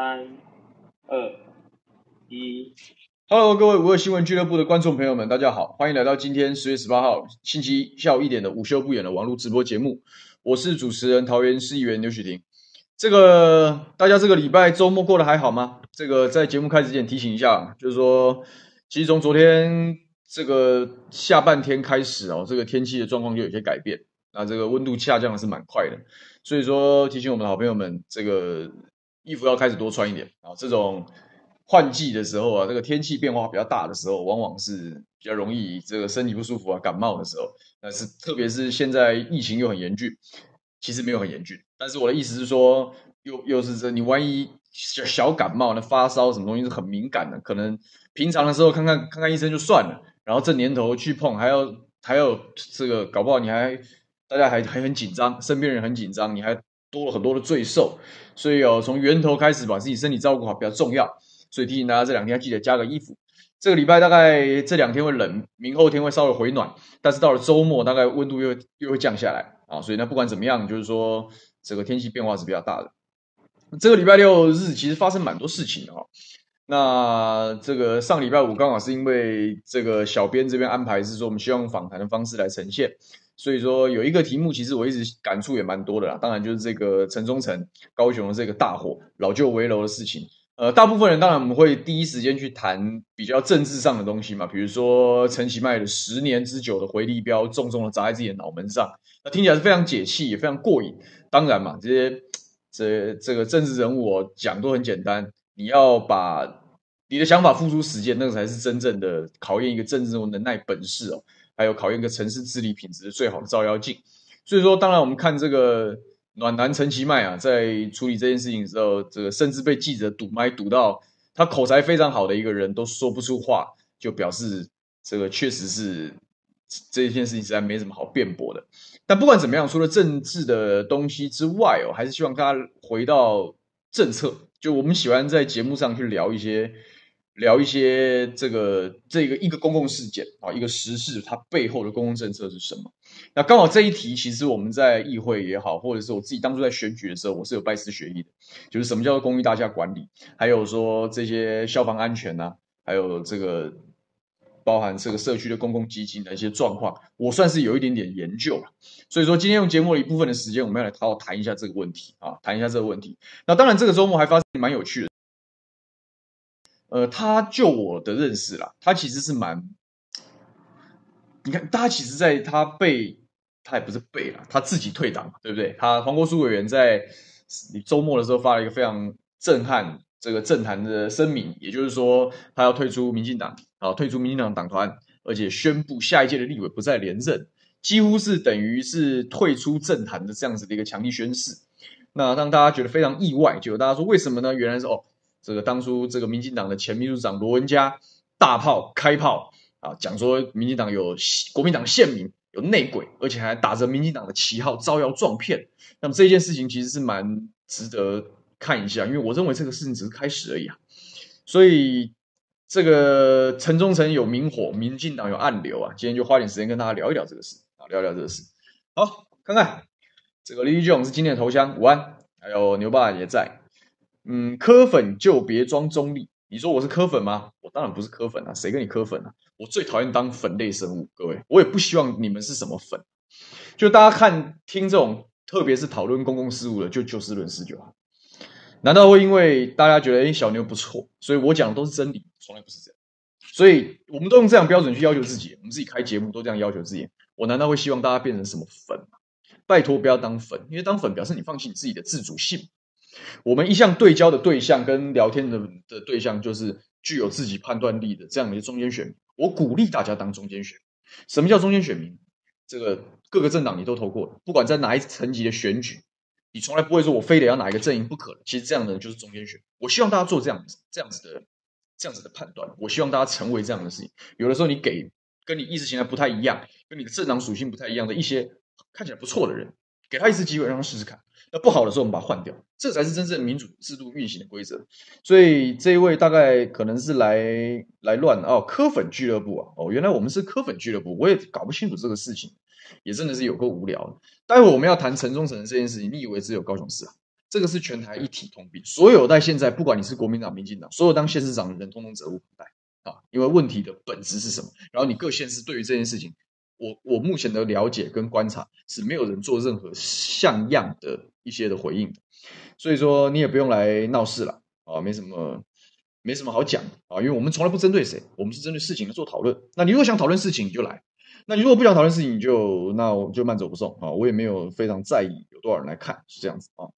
三、二、一，Hello，各位五二新闻俱乐部的观众朋友们，大家好，欢迎来到今天十月十八号星期一下午一点的午休不远的网络直播节目。我是主持人桃园市议员刘许婷。这个大家这个礼拜周末过得还好吗？这个在节目开始之前提醒一下，就是说，其实从昨天这个下半天开始哦，这个天气的状况就有些改变，那这个温度下降的是蛮快的，所以说提醒我们的好朋友们，这个衣服要开始多穿一点啊。这种换季的时候啊，这个天气变化比较大的时候，往往是比较容易这个身体不舒服啊、感冒的时候。但是特别是现在疫情又很严峻。其实没有很严峻，但是我的意思是说，又又是这，你万一小小感冒，那发烧什么东西是很敏感的，可能平常的时候看看看看医生就算了，然后这年头去碰，还要还有这个，搞不好你还大家还还很紧张，身边人很紧张，你还多了很多的罪受，所以哦，从源头开始把自己身体照顾好比较重要，所以提醒大家这两天要记得加个衣服。这个礼拜大概这两天会冷，明后天会稍微回暖，但是到了周末大概温度又又会降下来。啊，所以呢，不管怎么样，就是说这个天气变化是比较大的。这个礼拜六日其实发生蛮多事情的哈。那这个上礼拜五刚好是因为这个小编这边安排是说我们希望访谈的方式来呈现，所以说有一个题目其实我一直感触也蛮多的啦。当然就是这个城中城高雄的这个大火老旧危楼的事情。呃，大部分人当然我们会第一时间去谈比较政治上的东西嘛，比如说陈其迈的十年之久的回力镖重重的砸在自己的脑门上，那听起来是非常解气，也非常过瘾。当然嘛，这些这这个政治人物哦，讲都很简单，你要把你的想法付诸实践，那个才是真正的考验一个政治人物能耐本事哦，还有考验一个城市治理品质最好的照妖镜。所以说，当然我们看这个。暖男陈其迈啊，在处理这件事情的时候，这个甚至被记者堵麦堵到，他口才非常好的一个人都说不出话，就表示这个确实是这一件事情实在没什么好辩驳的。但不管怎么样，除了政治的东西之外哦，还是希望大家回到政策。就我们喜欢在节目上去聊一些。聊一些这个这个一个公共事件啊，一个时事，它背后的公共政策是什么？那刚好这一题，其实我们在议会也好，或者是我自己当初在选举的时候，我是有拜师学艺的，就是什么叫做公寓大厦管理，还有说这些消防安全啊，还有这个包含这个社区的公共基金的一些状况，我算是有一点点研究了。所以说，今天用节目的一部分的时间，我们要来好好谈一下这个问题啊，谈一下这个问题。那当然，这个周末还发生蛮有趣的。呃，他就我的认识啦，他其实是蛮，你看，大家其实在他被，他也不是被啦，他自己退党，对不对？他黄国书委员在周末的时候发了一个非常震撼这个政坛的声明，也就是说，他要退出民进党，啊，退出民进党党团，而且宣布下一届的立委不再连任，几乎是等于是退出政坛的这样子的一个强力宣誓。那让大家觉得非常意外，就大家说为什么呢？原来是哦。这个当初这个民进党的前秘书长罗文嘉大炮开炮啊，讲说民进党有国民党宪民有内鬼，而且还打着民进党的旗号招摇撞骗。那么这件事情其实是蛮值得看一下，因为我认为这个事情只是开始而已啊。所以这个城中城有明火，民进党有暗流啊。今天就花点时间跟大家聊一聊这个事啊，聊聊这个事。好，看看这个李立俊是今天的头香，午安，还有牛爸也在。嗯，磕粉就别装中立。你说我是磕粉吗？我当然不是磕粉啊，谁跟你磕粉啊？我最讨厌当粉类生物，各位，我也不希望你们是什么粉。就大家看听这种，特别是讨论公共事务的，就就事论事就好。难道会因为大家觉得诶小牛不错，所以我讲的都是真理？从来不是这样。所以我们都用这样标准去要求自己，我们自己开节目都这样要求自己。我难道会希望大家变成什么粉吗？拜托不要当粉，因为当粉表示你放弃你自己的自主性。我们一向对焦的对象跟聊天的的对象，就是具有自己判断力的这样的一个中间选民。我鼓励大家当中间选民。什么叫中间选民？这个各个政党你都投过，不管在哪一层级的选举，你从来不会说我非得要哪一个阵营不可。其实这样的人就是中间选。我希望大家做这样子、这样子的、这样子的判断。我希望大家成为这样的事情。有的时候你给跟你意识形态不太一样，跟你的政党属性不太一样的一些看起来不错的人，给他一次机会，让他试试看。那不好的时候，我们把它换掉，这才是真正民主制度运行的规则。所以这一位大概可能是来来乱哦，科粉俱乐部啊，哦，原来我们是科粉俱乐部，我也搞不清楚这个事情，也真的是有够无聊。待会我们要谈城中城这件事情，你以为只有高雄市啊？这个是全台一体通病，所有在现在，不管你是国民党、民进党，所有当县市长的人，通通责无旁贷啊！因为问题的本质是什么？然后你各县市对于这件事情，我我目前的了解跟观察是没有人做任何像样的一些的回应的，所以说你也不用来闹事了啊，没什么没什么好讲啊，因为我们从来不针对谁，我们是针对事情来做讨论。那你如果想讨论事情，你就来。那你如果不想讨论事情，你就那我就慢走不送啊！我也没有非常在意有多少人来看，是这样子啊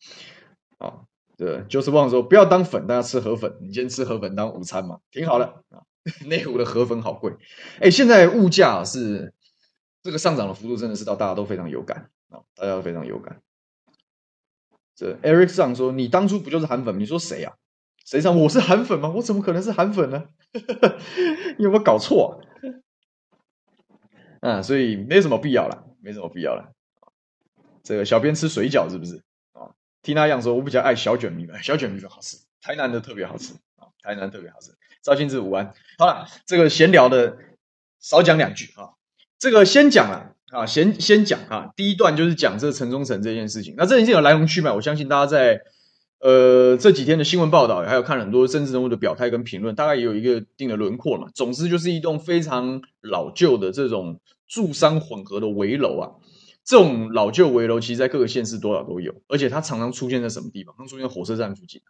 啊！对，就是忘了说不要当粉，大家吃河粉。你今天吃河粉当午餐嘛，挺好的啊。内湖的河粉好贵，哎，现在物价是这个上涨的幅度真的是到大家都非常有感啊，大家都非常有感。这 Eric 上说，你当初不就是韩粉？你说谁啊？谁上我是韩粉吗？我怎么可能是韩粉呢？你有没有搞错啊？啊，所以没什么必要了，没什么必要了。这个小编吃水饺是不是啊？听那样说，我比较爱小卷米粉，小卷米粉好吃，台南的特别好吃啊，台南特别好吃。赵庆志午安，好了，这个闲聊的少讲两句啊。这个先讲了啊，先先讲啊，第一段就是讲这个陈忠诚这件事情。那这件事情有来龙去脉，我相信大家在。呃，这几天的新闻报道，还有看很多政治人物的表态跟评论，大概也有一个定的轮廓嘛。总之，就是一栋非常老旧的这种住商混合的围楼啊。这种老旧围楼，其实在各个县市多少都有，而且它常常出现在什么地方？它出现在火车站附近。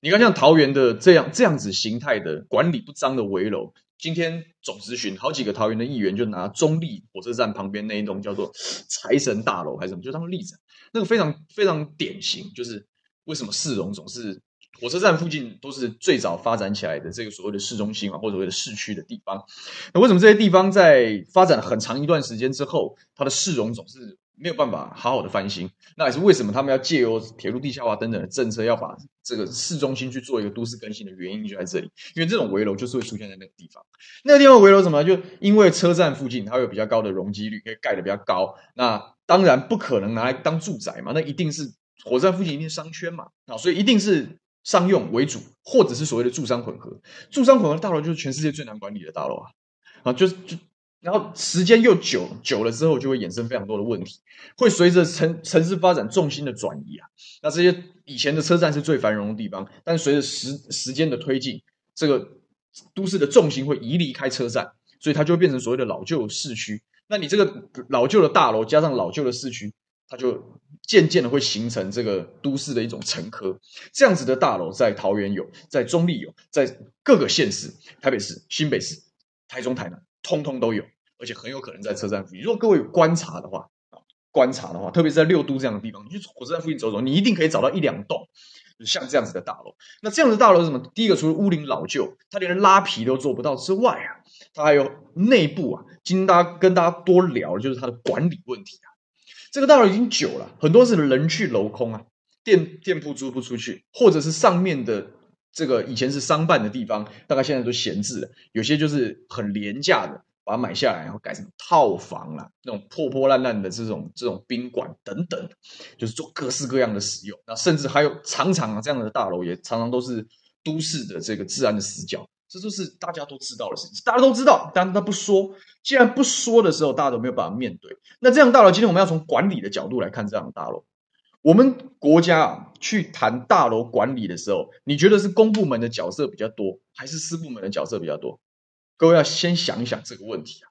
你看，像桃园的这样这样子形态的管理不彰的围楼，今天总咨询好几个桃园的议员就拿中坜火车站旁边那一栋叫做财神大楼还是什么，就当例子，那个非常非常典型，就是。为什么市容总是火车站附近都是最早发展起来的这个所谓的市中心啊，或者所谓的市区的地方？那为什么这些地方在发展很长一段时间之后，它的市容总是没有办法好好的翻新？那也是为什么他们要借由铁路地下化等等的政策，要把这个市中心去做一个都市更新的原因就在这里。因为这种围楼就是会出现在那个地方，那个地方围楼什么？就因为车站附近它有比较高的容积率，可以盖得比较高。那当然不可能拿来当住宅嘛，那一定是。火车站附近一定是商圈嘛，啊，所以一定是商用为主，或者是所谓的住商混合。住商混合大楼就是全世界最难管理的大楼啊，啊，就是就，然后时间又久久了之后，就会衍生非常多的问题，会随着城城市发展重心的转移啊，那这些以前的车站是最繁荣的地方，但随着时时间的推进，这个都市的重心会移离开车站，所以它就会变成所谓的老旧市区。那你这个老旧的大楼加上老旧的市区。它就渐渐的会形成这个都市的一种沉疴，这样子的大楼在桃园有，在中坜有，在各个县市，台北市、新北市、台中、台南，通通都有，而且很有可能在车站附近。如果各位有观察的话，啊，观察的话，特别是在六都这样的地方，你去火车站附近走走，你一定可以找到一两栋，像这样子的大楼。那这样的大楼是什么？第一个，除了屋龄老旧，它连拉皮都做不到之外啊，它还有内部啊，今天大家跟大家多聊的就是它的管理问题啊。这个大楼已经久了，很多是人去楼空啊，店店铺租不出去，或者是上面的这个以前是商办的地方，大概现在都闲置了。有些就是很廉价的，把它买下来，然后改成套房啦，那种破破烂烂的这种这种宾馆等等，就是做各式各样的使用。那甚至还有常常啊这样的大楼，也常常都是都市的这个治安的死角。这都是大家都知道的事情，大家都知道，但他不说。既然不说的时候，大家都没有办法面对。那这样大楼，今天我们要从管理的角度来看这样的大楼。我们国家啊，去谈大楼管理的时候，你觉得是公部门的角色比较多，还是私部门的角色比较多？各位要先想一想这个问题啊。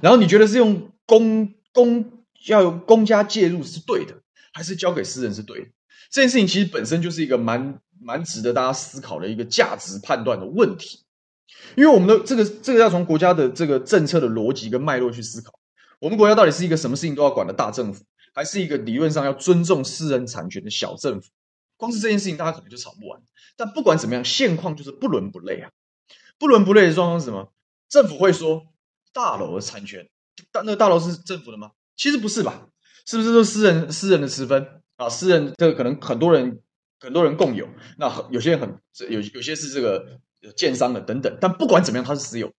然后你觉得是用公公要用公家介入是对的，还是交给私人是对的？这件事情其实本身就是一个蛮蛮值得大家思考的一个价值判断的问题，因为我们的这个这个要从国家的这个政策的逻辑跟脉络去思考，我们国家到底是一个什么事情都要管的大政府，还是一个理论上要尊重私人产权的小政府？光是这件事情，大家可能就吵不完。但不管怎么样，现况就是不伦不类啊！不伦不类的状况是什么？政府会说大楼的产权，但那个大楼是政府的吗？其实不是吧？是不是都私人私人的私分啊？私人这个可能很多人。很多人共有，那有些很有有些是这个建商的等等，但不管怎么样，它是私有。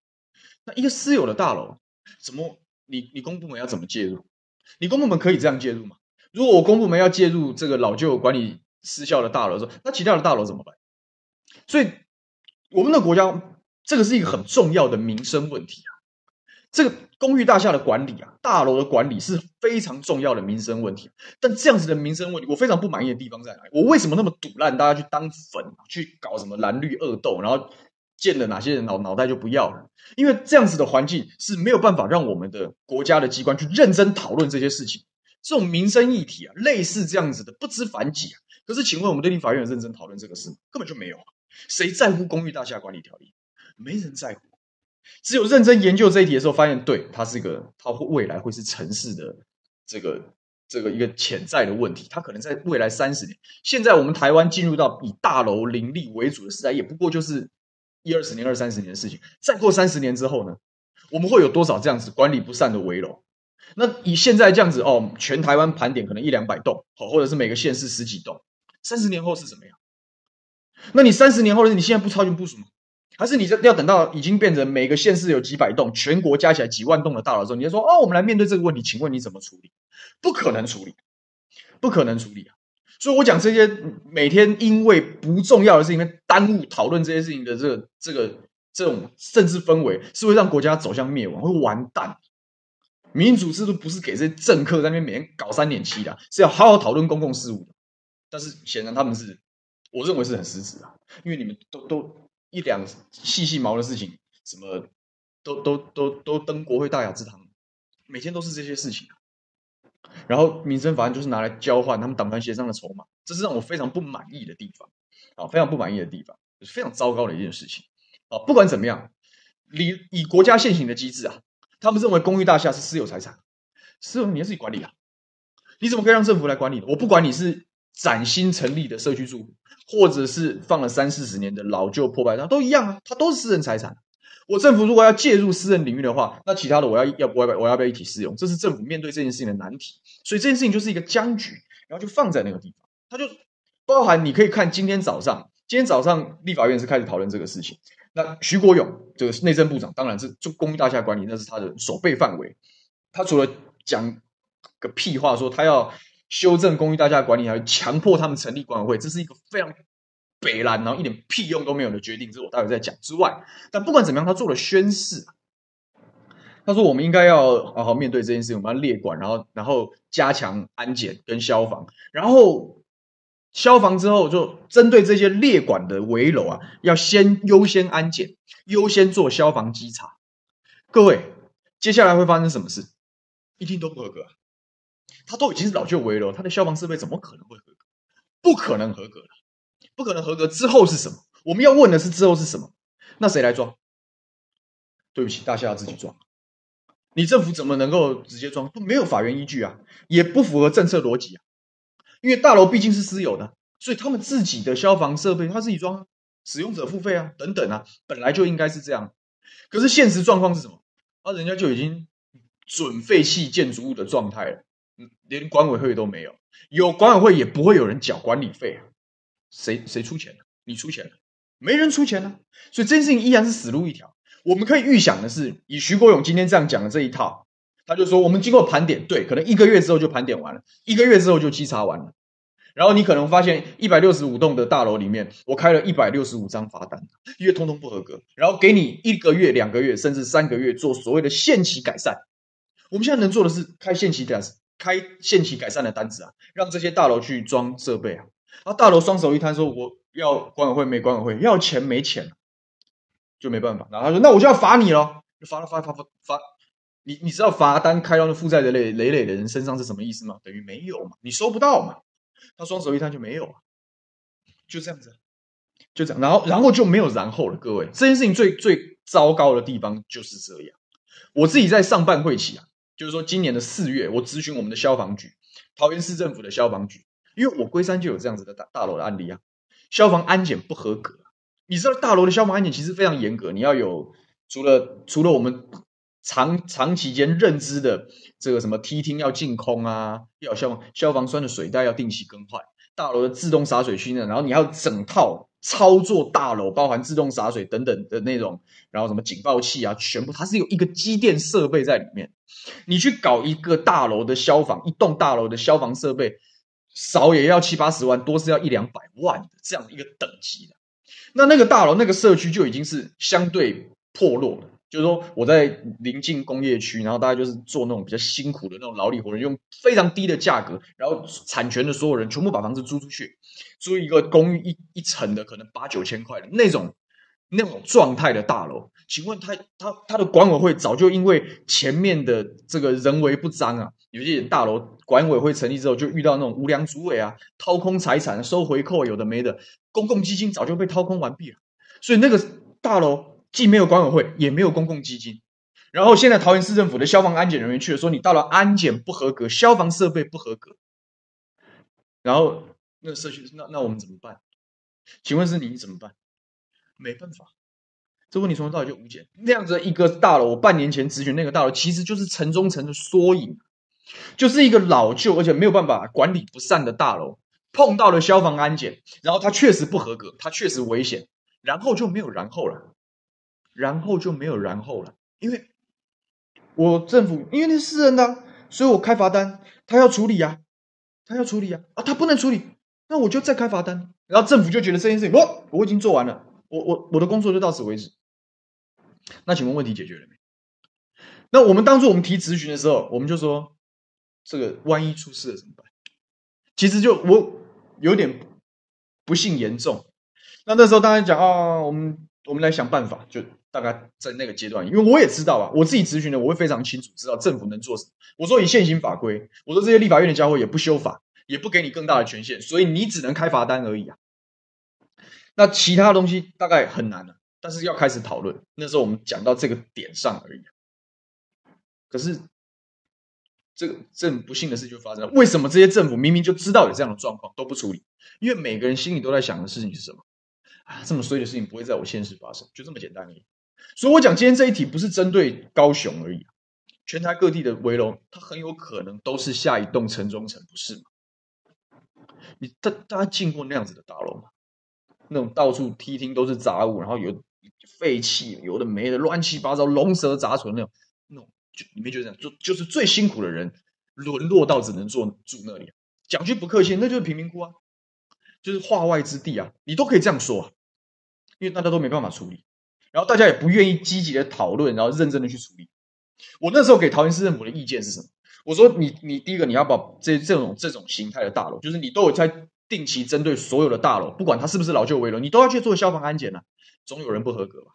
那一个私有的大楼，怎么你你公部门要怎么介入？你公部门可以这样介入吗？如果我公部门要介入这个老旧管理失效的大楼的时，那其他的大楼怎么办？所以我们的国家这个是一个很重要的民生问题啊。这个公寓大厦的管理啊，大楼的管理是非常重要的民生问题。但这样子的民生问题，我非常不满意的地方在哪里？我为什么那么赌烂？大家去当粉，去搞什么蓝绿恶斗，然后见了哪些人脑脑袋就不要了？因为这样子的环境是没有办法让我们的国家的机关去认真讨论这些事情。这种民生议题啊，类似这样子的不知凡几啊。可是，请问我们对立法院有认真讨论这个事吗？根本就没有啊！谁在乎公寓大厦管理条例？没人在乎。只有认真研究这一题的时候，发现对它是一个，它未来会是城市的这个这个一个潜在的问题。它可能在未来三十年，现在我们台湾进入到以大楼林立为主的时代，也不过就是一二十年、二三十年的事情。再过三十年之后呢，我们会有多少这样子管理不善的危楼？那以现在这样子哦，全台湾盘点可能一两百栋，好，或者是每个县市十几栋，三十年后是怎么样？那你三十年后的你现在不超前部署吗？还是你这要等到已经变成每个县市有几百栋，全国加起来几万栋的大楼之后，你就说哦，我们来面对这个问题，请问你怎么处理？不可能处理，不可能处理啊！所以我讲这些每天因为不重要的事情，耽误讨论这些事情的这个这个这种政治氛围，是会让国家走向灭亡，会完蛋。民主制度不是给这些政客在那边每天搞三点七的，是要好好讨论公共事务的。但是显然他们是，我认为是很失职啊，因为你们都都。一两细细毛的事情，什么都都都都登国会大雅之堂，每天都是这些事情。然后民生法案就是拿来交换他们党团协商的筹码，这是让我非常不满意的地方啊，非常不满意的地方，是非常糟糕的一件事情啊。不管怎么样，以以国家现行的机制啊，他们认为公寓大厦是私有财产，私有你要自己管理啊，你怎么可以让政府来管理？我不管你是崭新成立的社区住户。或者是放了三四十年的老旧破败，它都一样啊，它都是私人财产。我政府如果要介入私人领域的话，那其他的我要要我要我要不要一体适用？这是政府面对这件事情的难题。所以这件事情就是一个僵局，然后就放在那个地方。它就包含你可以看今天早上，今天早上立法院是开始讨论这个事情。那徐国勇这个内政部长，当然是做公寓大厦管理，那是他的守备范围。他除了讲个屁话，说他要。修正公寓大厦管理，还强迫他们成立管委会，这是一个非常北烂，然后一点屁用都没有的决定。这是我待会再讲之外，但不管怎么样，他做了宣誓。他说：“我们应该要好好面对这件事情，我们要列管，然后然后加强安检跟消防，然后消防之后就针对这些列管的围楼啊，要先优先安检，优先做消防稽查。各位，接下来会发生什么事？一定都不合格。”它都已经是老旧危楼，它的消防设备怎么可能会合格？不可能合格的，不可能合格。之后是什么？我们要问的是之后是什么？那谁来装？对不起，大厦要自己装。你政府怎么能够直接装？都没有法源依据啊，也不符合政策逻辑啊。因为大楼毕竟是私有的，所以他们自己的消防设备他自己装，使用者付费啊，等等啊，本来就应该是这样。可是现实状况是什么？啊，人家就已经准废弃建筑物的状态了。连管委会都没有，有管委会也不会有人缴管理费啊。谁谁出钱？你出钱了？没人出钱呢。所以这件事情依然是死路一条。我们可以预想的是，以徐国勇今天这样讲的这一套，他就说我们经过盘点，对，可能一个月之后就盘点完了，一个月之后就稽查完了。然后你可能发现一百六十五栋的大楼里面，我开了一百六十五张罚单，因为通通不合格。然后给你一个月、两个月，甚至三个月做所谓的限期改善。我们现在能做的是开限期改。开限期改善的单子啊，让这些大楼去装设备啊，然后大楼双手一摊说我要管委会没管委会，要钱没钱，就没办法。然后他说那我就要罚你咯，就罚了罚罚罚罚，你你知道罚单开到那负债的累累累的人身上是什么意思吗？等于没有嘛，你收不到嘛。他双手一摊就没有啊，就这样子，就这样，然后然后就没有然后了。各位，这件事情最最糟糕的地方就是这样。我自己在上半会期啊。就是说，今年的四月，我咨询我们的消防局，桃园市政府的消防局，因为我龟山就有这样子的大大楼的案例啊，消防安检不合格。你知道大楼的消防安检其实非常严格，你要有除了除了我们长长期间认知的这个什么梯厅要净空啊，要消防消防栓的水带要定期更换，大楼的自动洒水区呢，然后你要整套。操作大楼包含自动洒水等等的那种，然后什么警报器啊，全部它是有一个机电设备在里面。你去搞一个大楼的消防，一栋大楼的消防设备，少也要七八十万，多是要一两百万的这样一个等级的。那那个大楼那个社区就已经是相对破落了，就是说我在临近工业区，然后大家就是做那种比较辛苦的那种劳力活人，用非常低的价格，然后产权的所有人全部把房子租出去，租一个公寓一一层的可能八九千块的那种那种状态的大楼，请问他他他的管委会早就因为前面的这个人为不彰啊，有些大楼管委会成立之后就遇到那种无良主委啊，掏空财产、收回扣，有的没的，公共基金早就被掏空完毕了，所以那个大楼。既没有管委会，也没有公共基金，然后现在桃园市政府的消防安检人员去了，说你到了安检不合格，消防设备不合格，然后那个社区，那那我们怎么办？请问是你怎么办？没办法，这问题从头到尾就无解。那样子一个大楼，我半年前咨询那个大楼，其实就是城中城的缩影，就是一个老旧而且没有办法管理不善的大楼，碰到了消防安检，然后它确实不合格，它确实危险，然后就没有然后了。然后就没有然后了，因为我政府因为那是私人的，所以我开罚单，他要处理呀，他要处理呀，啊，他不能处理，那我就再开罚单。然后政府就觉得这件事情，我我已经做完了，我我我的工作就到此为止。那请问问题解决了没？那我们当初我们提咨询的时候，我们就说，这个万一出事了怎么办？其实就我有点不幸严重。那那时候大家讲啊，我们我们来想办法，就。大概在那个阶段，因为我也知道啊，我自己咨询的，我会非常清楚知道政府能做什么。我说以现行法规，我说这些立法院的家伙也不修法，也不给你更大的权限，所以你只能开罚单而已啊。那其他东西大概很难了，但是要开始讨论。那时候我们讲到这个点上而已。可是这个这不幸的事就发生，为什么这些政府明明就知道有这样的状况都不处理？因为每个人心里都在想的事情是什么？啊，这么衰的事情不会在我现实发生，就这么简单而已。所以，我讲今天这一题不是针对高雄而已，全台各地的围楼，它很有可能都是下一栋城中城，不是吗？你大大家进过那样子的大楼吗？那种到处梯厅都是杂物，然后有废弃，有的没的，乱七八糟，龙蛇杂处那种，那种就你没觉得这样？就就是最辛苦的人沦落到只能住住那里。讲句不客气，那就是贫民窟啊，就是化外之地啊，你都可以这样说啊，因为大家都没办法处理。然后大家也不愿意积极的讨论，然后认真的去处理。我那时候给桃园市政府的意见是什么？我说你你第一个你要把这这种这种形态的大楼，就是你都有在定期针对所有的大楼，不管它是不是老旧危楼，你都要去做消防安检啊。总有人不合格吧？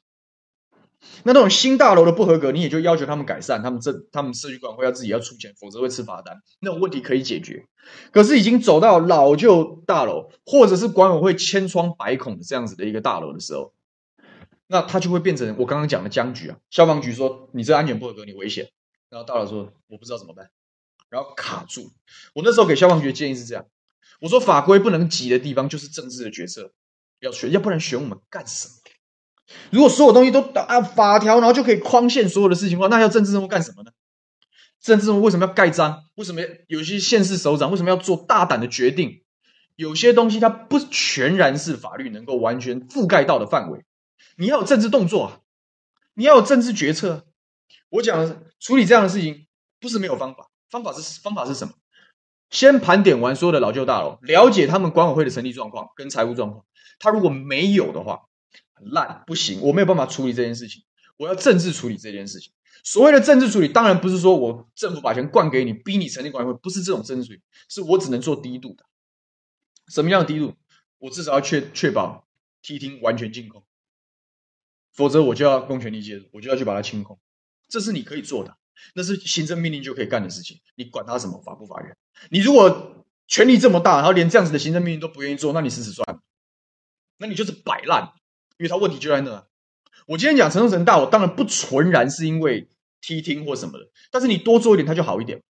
那那种新大楼的不合格，你也就要求他们改善，他们这他们社区管委会要自己要出钱，否则会吃罚单。那种问题可以解决。可是已经走到老旧大楼，或者是管委会千疮百孔的这样子的一个大楼的时候。那他就会变成我刚刚讲的僵局啊！消防局说你这安检不合格，你危险。然后大佬说我不知道怎么办，然后卡住。我那时候给消防局的建议是这样：我说法规不能急的地方就是政治的决策要选，要不然选我们干什么？如果所有东西都按法条，然后就可以框限所有的事情的话，那要政治任务干什么呢？政治任务为什么要盖章？为什么有些县市首长为什么要做大胆的决定？有些东西它不全然是法律能够完全覆盖到的范围。你要有政治动作啊，你要有政治决策。我讲的是处理这样的事情，不是没有方法。方法是方法是什么？先盘点完所有的老旧大楼，了解他们管委会的成立状况跟财务状况。他如果没有的话，很烂，不行，我没有办法处理这件事情。我要政治处理这件事情。所谓的政治处理，当然不是说我政府把钱灌给你，逼你成立管委会，不是这种政治处理，是我只能做低度的。什么样的低度？我至少要确确保梯厅完全净空。否则我就要公权力介入，我就要去把它清空，这是你可以做的，那是行政命令就可以干的事情。你管他什么法不法院？你如果权力这么大，然后连这样子的行政命令都不愿意做，那你死死算了，那你就是摆烂，因为他问题就在那。我今天讲城中城大，我当然不纯然是因为梯厅或什么的，但是你多做一点，它就好一点。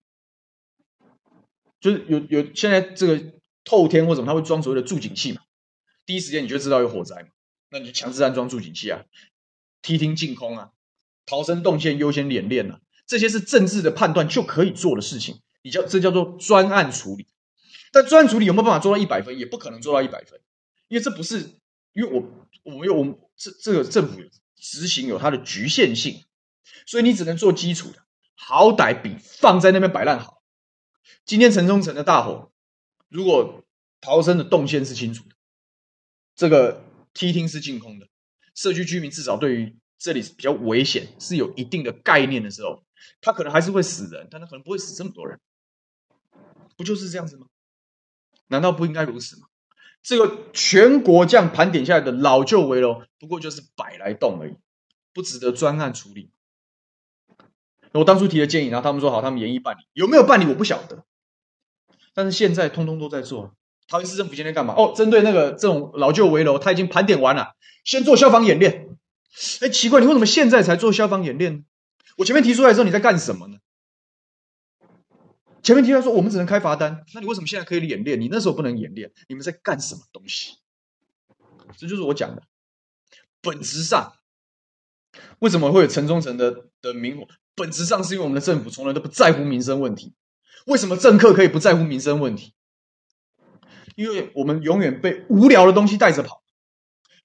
就是有有现在这个透天或什么，它会装所谓的住警器嘛，第一时间你就知道有火灾嘛，那你就强制安装住警器啊。梯厅净空啊，逃生动线优先演练啊，这些是政治的判断就可以做的事情。你叫这叫做专案处理，但专案处理有没有办法做到一百分？也不可能做到一百分，因为这不是因为我我们有我们这这个政府执行有它的局限性，所以你只能做基础的，好歹比放在那边摆烂好。今天城中城的大火，如果逃生的动线是清楚的，这个梯厅是净空的。社区居民至少对于这里比较危险，是有一定的概念的时候，他可能还是会死人，但他可能不会死这么多人，不就是这样子吗？难道不应该如此吗？这个全国这样盘点下来的老旧危楼，不过就是百来栋而已，不值得专案处理。我当初提的建议，然后他们说好，他们研议办理，有没有办理我不晓得，但是现在通通都在做。桃园市政府今天干嘛？哦，针对那个这种老旧危楼，他已经盘点完了，先做消防演练。哎，奇怪，你为什么现在才做消防演练呢？我前面提出来的时候，你在干什么呢？前面提出来说我们只能开罚单，那你为什么现在可以演练？你那时候不能演练，你们在干什么东西？这就是我讲的，本质上为什么会有城中城的的明火？本质上是因为我们的政府从来都不在乎民生问题。为什么政客可以不在乎民生问题？因为我们永远被无聊的东西带着跑，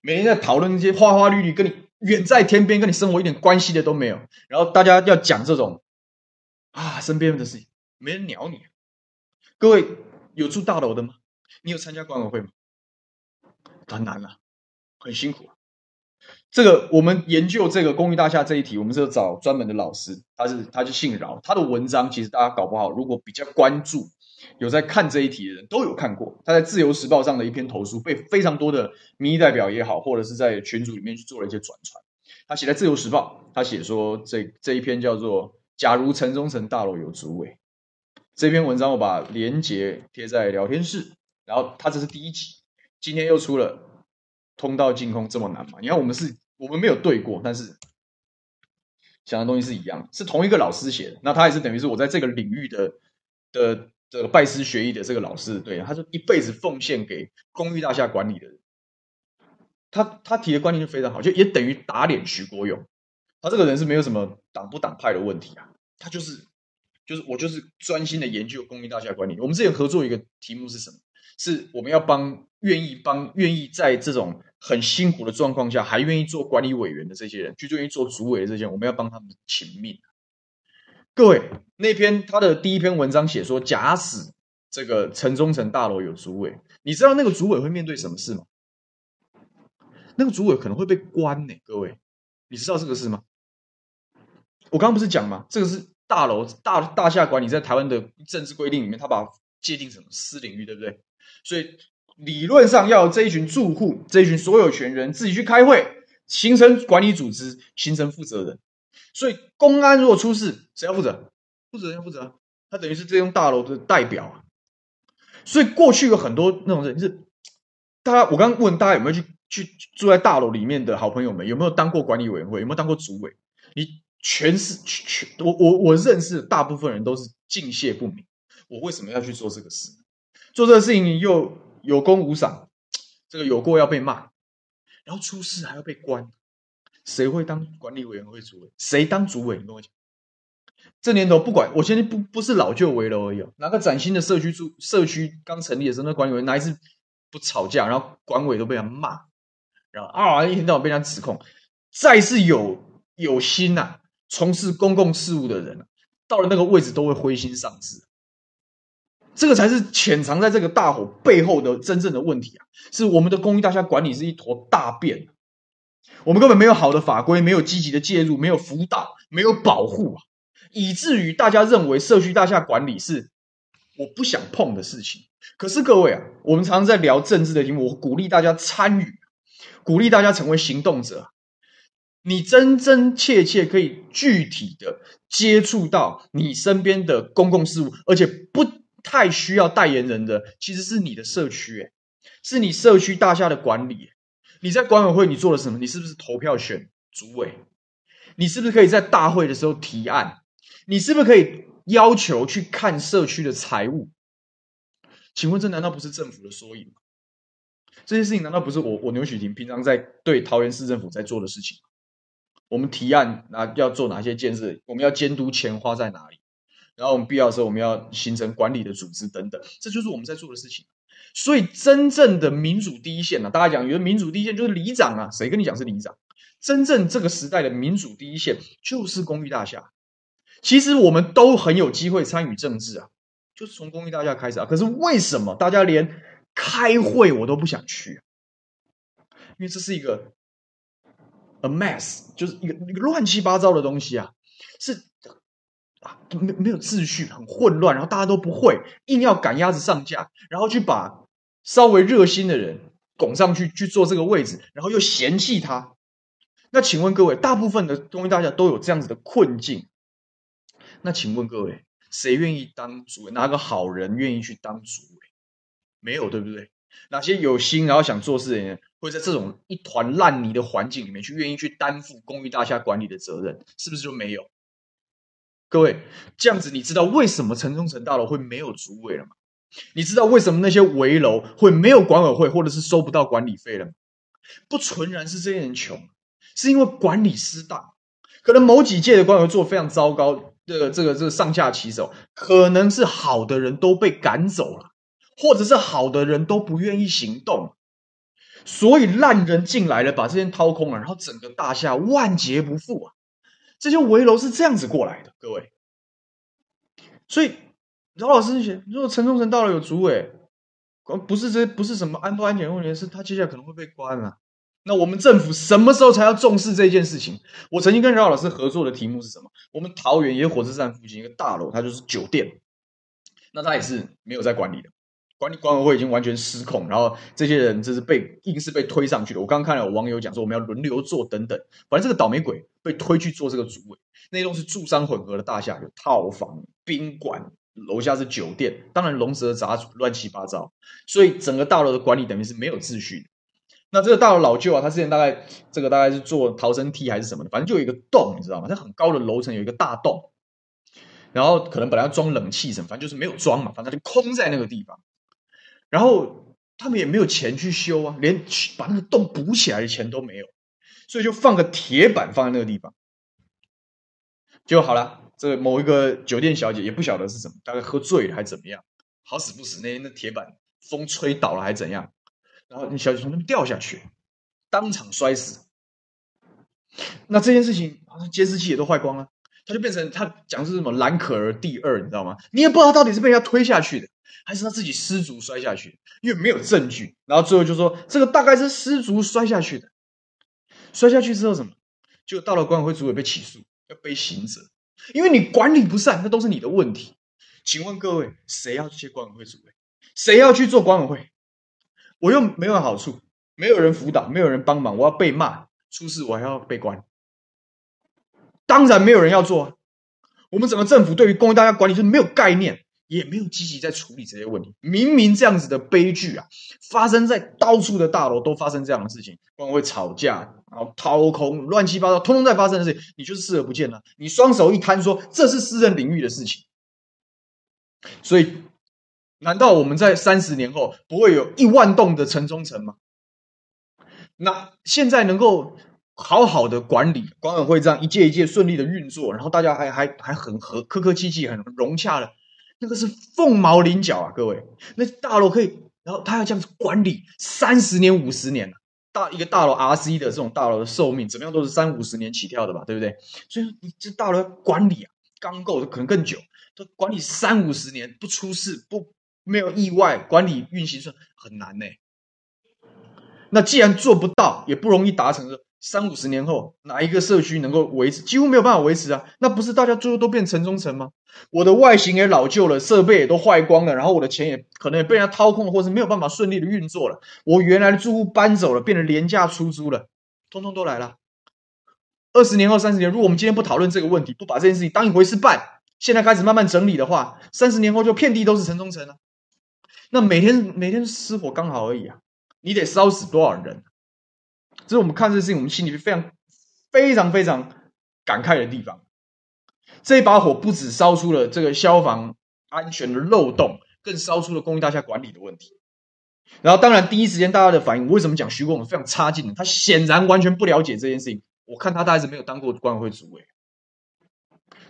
每天在讨论那些花花绿绿，跟你远在天边，跟你生活一点关系的都没有。然后大家要讲这种啊身边的事情，没人鸟你。各位有住大楼的吗？你有参加管委会吗？很难啊，很辛苦。这个我们研究这个公寓大厦这一题，我们是有找专门的老师，他是他就姓饶，他的文章其实大家搞不好，如果比较关注。有在看这一题的人都有看过，他在《自由时报》上的一篇投书，被非常多的民意代表也好，或者是在群组里面去做了一些转传。他写在《自由时报》，他写说这这一篇叫做“假如城中城大楼有主委”这篇文章，我把连结贴在聊天室。然后他这是第一集，今天又出了“通道净空”这么难吗？你看我们是，我们没有对过，但是想的东西是一样，是同一个老师写的。那他也是等于是我在这个领域的的。这个拜师学艺的这个老师，对，他说一辈子奉献给公寓大厦管理的人，他他提的观念就非常好，就也等于打脸徐国勇。他这个人是没有什么党不党派的问题啊，他就是就是我就是专心的研究公寓大厦管理。我们之前合作一个题目是什么？是我们要帮愿意帮愿意在这种很辛苦的状况下还愿意做管理委员的这些人，去愿意做主委的这些人，我们要帮他们请命。各位，那篇他的第一篇文章写说，假使这个城中城大楼有主委，你知道那个主委会面对什么事吗？那个主委可能会被关呢。各位，你知道这个事吗？我刚刚不是讲吗？这个是大楼大大厦管理在台湾的政治规定里面，他把界定成私领域，对不对？所以理论上要这一群住户、这一群所有权人自己去开会，形成管理组织，形成负责人。所以公安如果出事，谁要负责？负责人要负责！他等于是这栋大楼的代表啊。所以过去有很多那种人，是大家我刚问大家有没有去去住在大楼里面的好朋友们，有没有当过管理委员会，有没有当过主委？你全是全我我我认识的大部分人都是敬谢不敏。我为什么要去做这个事？做这个事情又有功无赏，这个有过要被骂，然后出事还要被关。谁会当管理委员会主委？谁当主委？你跟我讲。这年头不管，我现在不不是老旧围楼而已。哪个崭新的社区住社区刚成立的时候，那管理员哪一次不吵架？然后管委都被他骂，然后啊一天到晚被人家指控。再是有有心呐、啊，从事公共事务的人，到了那个位置都会灰心丧志。这个才是潜藏在这个大火背后的真正的问题啊！是我们的公益大厦管理是一坨大便。我们根本没有好的法规，没有积极的介入，没有辅导，没有保护啊，以至于大家认为社区大厦管理是我不想碰的事情。可是各位啊，我们常常在聊政治的题目，我鼓励大家参与，鼓励大家成为行动者。你真真切切可以具体的接触到你身边的公共事务，而且不太需要代言人的，其实是你的社区，诶，是你社区大厦的管理。你在管委会你做了什么？你是不是投票选主委？你是不是可以在大会的时候提案？你是不是可以要求去看社区的财务？请问这难道不是政府的缩影吗？这些事情难道不是我我牛许婷平常在对桃园市政府在做的事情吗？我们提案那要做哪些建设？我们要监督钱花在哪里？然后我们必要的时候我们要形成管理的组织等等，这就是我们在做的事情。所以，真正的民主第一线呢、啊，大家讲，觉得民主第一线就是里长啊，谁跟你讲是里长？真正这个时代的民主第一线就是公寓大厦。其实我们都很有机会参与政治啊，就是从公寓大厦开始啊。可是为什么大家连开会我都不想去？因为这是一个 a mess，就是一个一个乱七八糟的东西啊，是啊，没没有秩序，很混乱，然后大家都不会，硬要赶鸭子上架，然后去把稍微热心的人拱上去去做这个位置，然后又嫌弃他。那请问各位，大部分的东西大家都有这样子的困境。那请问各位，谁愿意当主委？哪个好人愿意去当主委？没有，对不对？哪些有心然后想做事的人，会在这种一团烂泥的环境里面去愿意去担负公寓大厦管理的责任？是不是就没有？各位，这样子你知道为什么城中城大楼会没有主委了吗？你知道为什么那些围楼会没有管委会，或者是收不到管理费了吗？不纯然是这些人穷，是因为管理失当。可能某几届的管委会做非常糟糕，这个这个这个上下其手，可能是好的人都被赶走了。或者是好的人都不愿意行动，所以烂人进来了，把这边掏空了，然后整个大厦万劫不复啊！这些危楼是这样子过来的，各位。所以饶老师写，如果城中城到了有主委，不是这不是什么安不安全问题，是他接下来可能会被关了。那我们政府什么时候才要重视这件事情？我曾经跟饶老师合作的题目是什么？我们桃园也有火车站附近一个大楼，它就是酒店，那它也是没有在管理的。管理管委会已经完全失控，然后这些人就是被硬是被推上去的。我刚刚看到有网友讲说，我们要轮流做等等，反正这个倒霉鬼被推去做这个主委。那栋是住商混合的大厦，有套房、宾馆，楼下是酒店，当然龙蛇杂处，乱七八糟。所以整个大楼的管理等于是没有秩序的。那这个大楼老旧啊，它之前大概这个大概是做逃生梯还是什么的，反正就有一个洞，你知道吗？在很高的楼层有一个大洞，然后可能本来要装冷气什么，反正就是没有装嘛，反正就空在那个地方。然后他们也没有钱去修啊，连把那个洞补起来的钱都没有，所以就放个铁板放在那个地方，就好了。这某一个酒店小姐也不晓得是什么，大概喝醉了还是怎么样，好死不死那天那铁板风吹倒了还是怎样，然后那小姐从那边掉下去，当场摔死。那这件事情好像监视器也都坏光了，他就变成他讲是什么蓝可儿第二，你知道吗？你也不知道到底是被人家推下去的。还是他自己失足摔下去，因为没有证据。然后最后就说这个大概是失足摔下去的。摔下去之后什么？就到了管委会主委被起诉，要背刑责，因为你管理不善，那都是你的问题。请问各位，谁要去接管委会主委？谁要去做管委会？我又没有好处，没有人辅导，没有人帮忙，我要被骂，出事我还要被关。当然没有人要做啊。我们整个政府对于公益大家管理是没有概念。也没有积极在处理这些问题。明明这样子的悲剧啊，发生在到处的大楼都发生这样的事情，管委会吵架，然后掏空，乱七八糟，通通在发生的事情，你就是视而不见了。你双手一摊说这是私人领域的事情，所以难道我们在三十年后不会有一万栋的城中城吗？那现在能够好好的管理，管委会这样一届一届顺利的运作，然后大家还还还很和客客气气，很融洽的。那个是凤毛麟角啊，各位，那大楼可以，然后他要这样子管理三十年、五十年了，大一个大楼 RC 的这种大楼的寿命，怎么样都是三五十年起跳的吧，对不对？所以说你这大楼管理啊，刚够可能更久，都管理三五十年不出事，不没有意外，管理运行是很难呢。那既然做不到，也不容易达成的。三五十年后，哪一个社区能够维持？几乎没有办法维持啊！那不是大家最后都变城中城吗？我的外形也老旧了，设备也都坏光了，然后我的钱也可能也被人家掏空了，或是没有办法顺利的运作了。我原来的住户搬走了，变成廉价出租了，通通都来了。二十年后、三十年，如果我们今天不讨论这个问题，不把这件事情当一回事办，现在开始慢慢整理的话，三十年后就遍地都是城中城了。那每天每天失火刚好而已啊！你得烧死多少人？这是我们看这个事情，我们心里非常、非常、非常感慨的地方。这一把火不止烧出了这个消防安全的漏洞，更烧出了公益大厦管理的问题。然后，当然第一时间大家的反应，为什么讲徐国勇非常差劲呢？他显然完全不了解这件事情。我看他大概是没有当过管委会主委，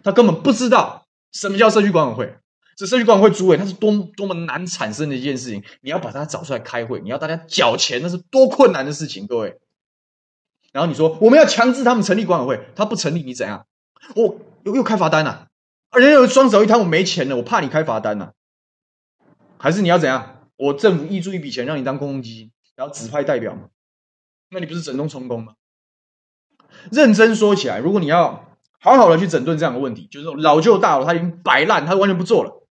他根本不知道什么叫社区管委会。这社区管委会主委，他是多多么难产生的一件事情。你要把他找出来开会，你要大家缴钱，那是多困难的事情，各位。然后你说我们要强制他们成立管委会，他不成立你怎样？我、又又开罚单了，而且又双手一摊，我没钱了，我怕你开罚单了，还是你要怎样？我政府挹注一笔钱让你当公共基金，然后指派代表吗？那你不是整栋充公吗？认真说起来，如果你要好好的去整顿这样的问题，就是这种老旧大楼它已经摆烂，它完全不做了，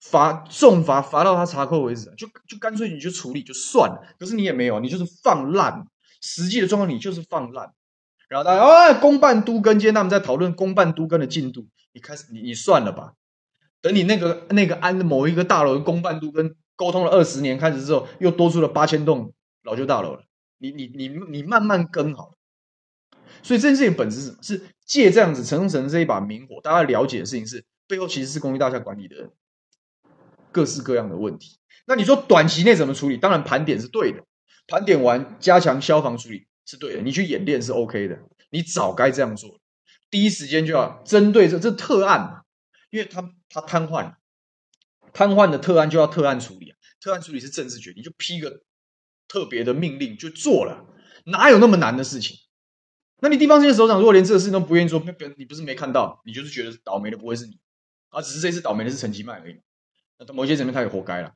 罚重罚罚到他查扣为止，就就干脆你就处理就算了。可是你也没有，你就是放烂，实际的状况你就是放烂。然后大家啊，公办都跟，今天他们在讨论公办都跟的进度，你开始你你算了吧，等你那个那个安某一个大楼的公办都跟沟通了二十年开始之后，又多出了八千栋老旧大楼了，你你你你慢慢跟好了。所以这件事情本质是什么？是借这样子城中城这一把明火，大家了解的事情是背后其实是公寓大厦管理的各式各样的问题。那你说短期内怎么处理？当然盘点是对的，盘点完加强消防处理。是对的，你去演练是 OK 的，你早该这样做，第一时间就要针对这这特案，因为他他瘫痪了，瘫痪的特案就要特案处理啊，特案处理是政治决定，就批个特别的命令就做了，哪有那么难的事情？那你地方县首长如果连这个事情都不愿意做，别你不是没看到，你就是觉得倒霉的不会是你，啊，只是这次倒霉的是陈其迈而已，那某些层面他也活该了，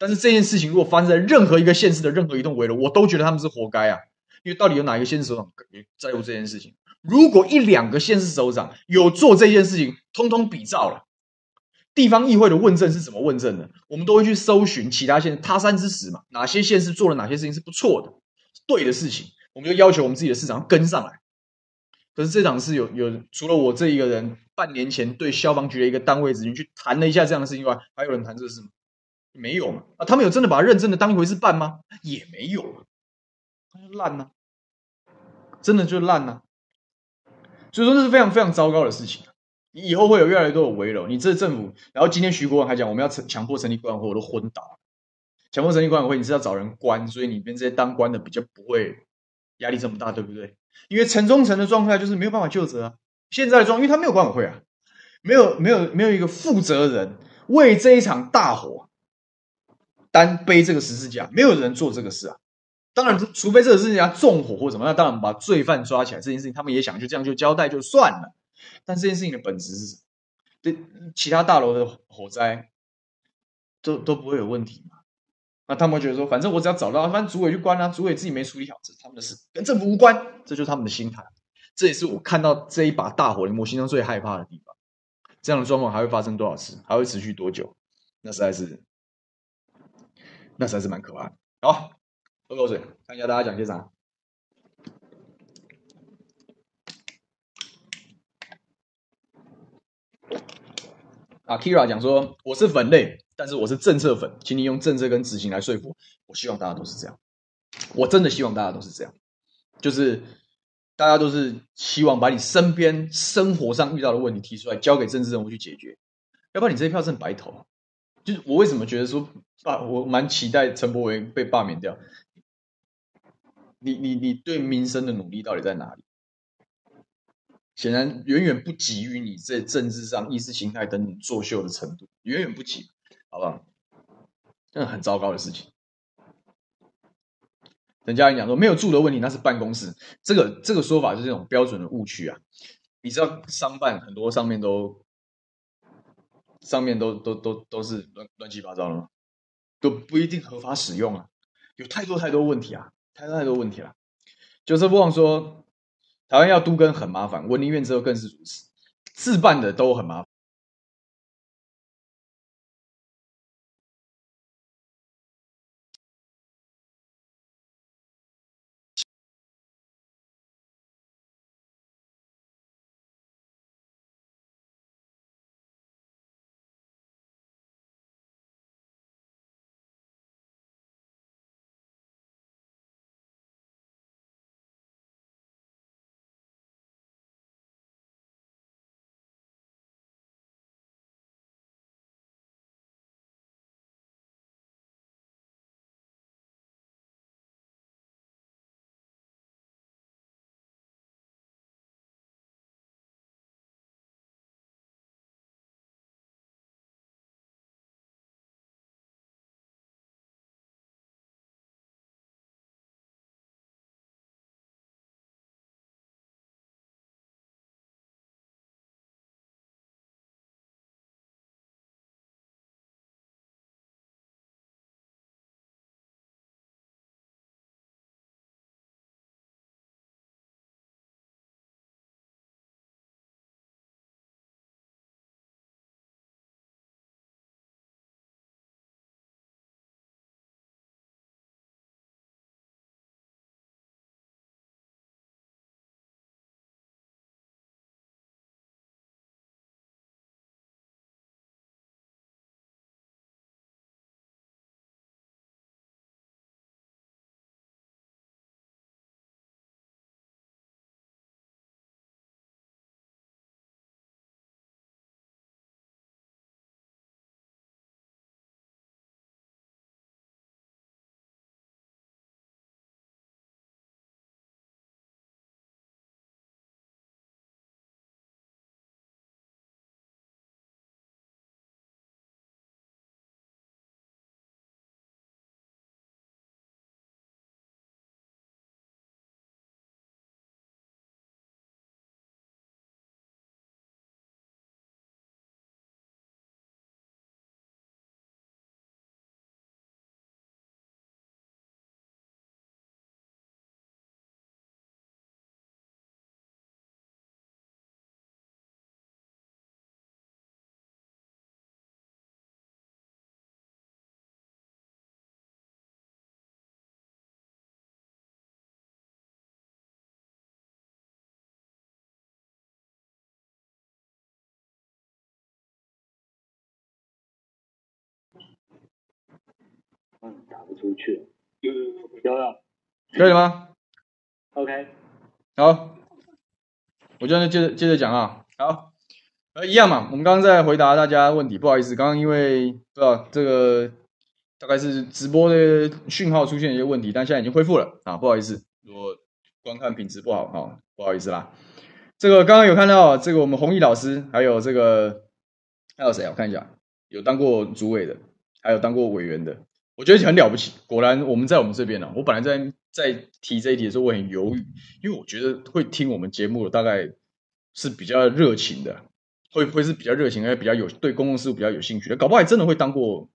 但是这件事情如果发生在任何一个县市的任何一栋危楼，我都觉得他们是活该啊。因为到底有哪一个县市首长在乎这件事情？如果一两个县市首长有做这件事情，通通比照了，地方议会的问政是怎么问政的？我们都会去搜寻其他县他山之石嘛，哪些县市做了哪些事情是不错的、对的事情，我们就要求我们自己的市长跟上来。可是这场是有有除了我这一个人半年前对消防局的一个单位咨询去谈了一下这样的事情外，还有人谈这个事吗？没有嘛？啊，他们有真的把它认真的当一回事办吗？也没有。它就烂呐、啊，真的就烂呐、啊，所以说这是非常非常糟糕的事情。你以后会有越来越多的围楼，你这政府，然后今天徐国文还讲我们要强强迫成立管委会，我都昏倒了。强迫成立管委会，你是要找人关，所以你跟这些当官的比较不会压力这么大，对不对？因为城中城的状态就是没有办法就责啊。现在的状，因为他没有管委会啊，没有没有没有一个负责人为这一场大火单背这个十字架，没有人做这个事啊。当然，除非这个事情要纵火或什么，那当然把罪犯抓起来。这件事情他们也想就这样就交代就算了。但这件事情的本质是什么？对其他大楼的火灾都都不会有问题嘛？那他们觉得说，反正我只要找到，反正主委去关啊，主委自己没处理好，这是他们的事，跟政府无关。这就是他们的心态。这也是我看到这一把大火，我心中最害怕的地方。这样的状况还会发生多少次？还会持续多久？那实在是，那实在是蛮可怕的。好。喝口水，看一下大家讲些啥。啊，Kira 讲说我是粉类，但是我是政策粉，请你用政策跟执行来说服我。希望大家都是这样，我真的希望大家都是这样，就是大家都是希望把你身边生活上遇到的问题提出来，交给政治人物去解决，要不然你这一票是白投。就是我为什么觉得说罢，我蛮期待陈柏惟被罢免掉。你你你对民生的努力到底在哪里？显然远远不及于你在政治上意识形态等等作秀的程度，远远不及，好不好？这很糟糕的事情。人家讲说没有住的问题，那是办公室。这个这个说法就是这种标准的误区啊！你知道商办很多上面都上面都都都都是乱乱七八糟的吗？都不一定合法使用啊！有太多太多问题啊！太多太多问题了。就是不忘说，台湾要都跟很麻烦，文林院之后更是如此，自办的都很麻烦。不出去。有有有有，可以了吗？OK，好，我就接着接着讲啊。好，呃，一样嘛，我们刚刚在回答大家问题，不好意思，刚刚因为不知道这个大概是直播的讯号出现一些问题，但现在已经恢复了啊，不好意思，如果观看品质不好啊，不好意思啦。这个刚刚有看到这个我们弘毅老师，还有这个还有谁啊？我看一下，有当过主委的，还有当过委员的，我觉得很了不起。果然我们在我们这边呢、啊，我本来在在提这一题的时候，我很犹豫，因为我觉得会听我们节目的大概是比较热情的，会会是比较热情，而且比较有对公共事务比较有兴趣的，搞不好还真的会当过，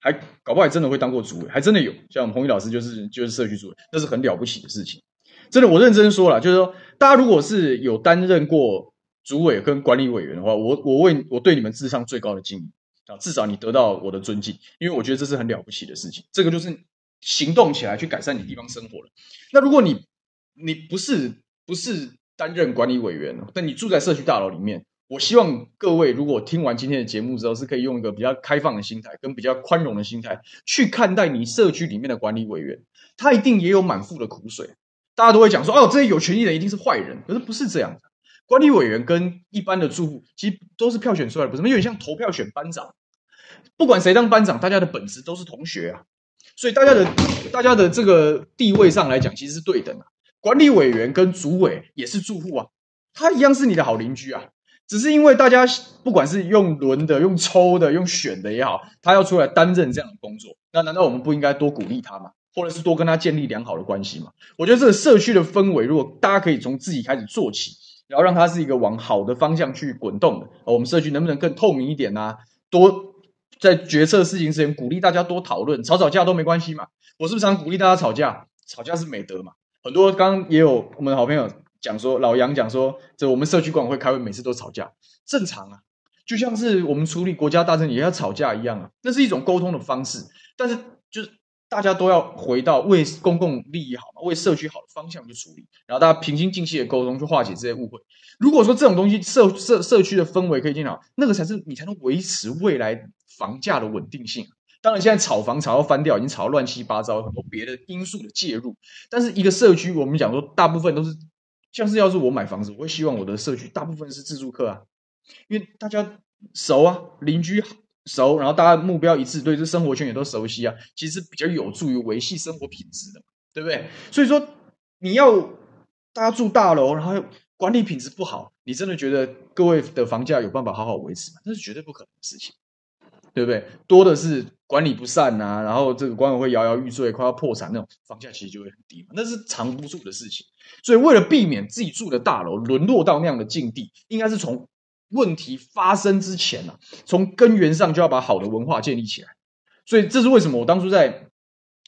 还搞不好还真的会当过主委，还真的有。像我们弘毅老师就是就是社区主委，那是很了不起的事情。真的，我认真说了，就是说，大家如果是有担任过主委跟管理委员的话，我我为我对你们智商最高的敬意啊！至少你得到我的尊敬，因为我觉得这是很了不起的事情。这个就是行动起来去改善你地方生活了。那如果你你不是不是担任管理委员，但你住在社区大楼里面，我希望各位如果听完今天的节目之后，是可以用一个比较开放的心态跟比较宽容的心态去看待你社区里面的管理委员，他一定也有满腹的苦水。大家都会讲说，哦，这些有权利的一定是坏人，可是不是这样的。管理委员跟一般的住户其实都是票选出来的，不是？有点像投票选班长。不管谁当班长，大家的本质都是同学啊，所以大家的大家的这个地位上来讲，其实是对等的。管理委员跟主委也是住户啊，他一样是你的好邻居啊，只是因为大家不管是用轮的、用抽的、用选的也好，他要出来担任这样的工作，那难道我们不应该多鼓励他吗？或者是多跟他建立良好的关系吗？我觉得这个社区的氛围，如果大家可以从自己开始做起，然后让它是一个往好的方向去滚动的，我们社区能不能更透明一点呢、啊？多在决策事情之前，鼓励大家多讨论，吵吵架都没关系嘛。我是不是常鼓励大家吵架？吵架是美德嘛。很多刚刚也有我们好朋友讲说，老杨讲说，这我们社区管委会开会每次都吵架，正常啊，就像是我们处理国家大政也要吵架一样啊，那是一种沟通的方式，但是就是。大家都要回到为公共利益好嘛，为社区好的方向去处理，然后大家平心静气的沟通，去化解这些误会。如果说这种东西社社社区的氛围可以建好，那个才是你才能维持未来房价的稳定性。当然，现在炒房炒到翻掉，已经炒到乱七八糟，很多别的因素的介入。但是一个社区，我们讲说大部分都是，像是要是我买房子，我会希望我的社区大部分是自住客啊，因为大家熟啊，邻居好。熟，然后大家目标一致，对这生活圈也都熟悉啊，其实比较有助于维系生活品质的，对不对？所以说，你要大家住大楼，然后管理品质不好，你真的觉得各位的房价有办法好好维持吗？那是绝对不可能的事情，对不对？多的是管理不善呐、啊，然后这个管委会摇摇欲坠，快要破产那种，房价其实就会很低嘛，那是藏不住的事情。所以为了避免自己住的大楼沦落到那样的境地，应该是从。问题发生之前啊，从根源上就要把好的文化建立起来。所以这是为什么我当初在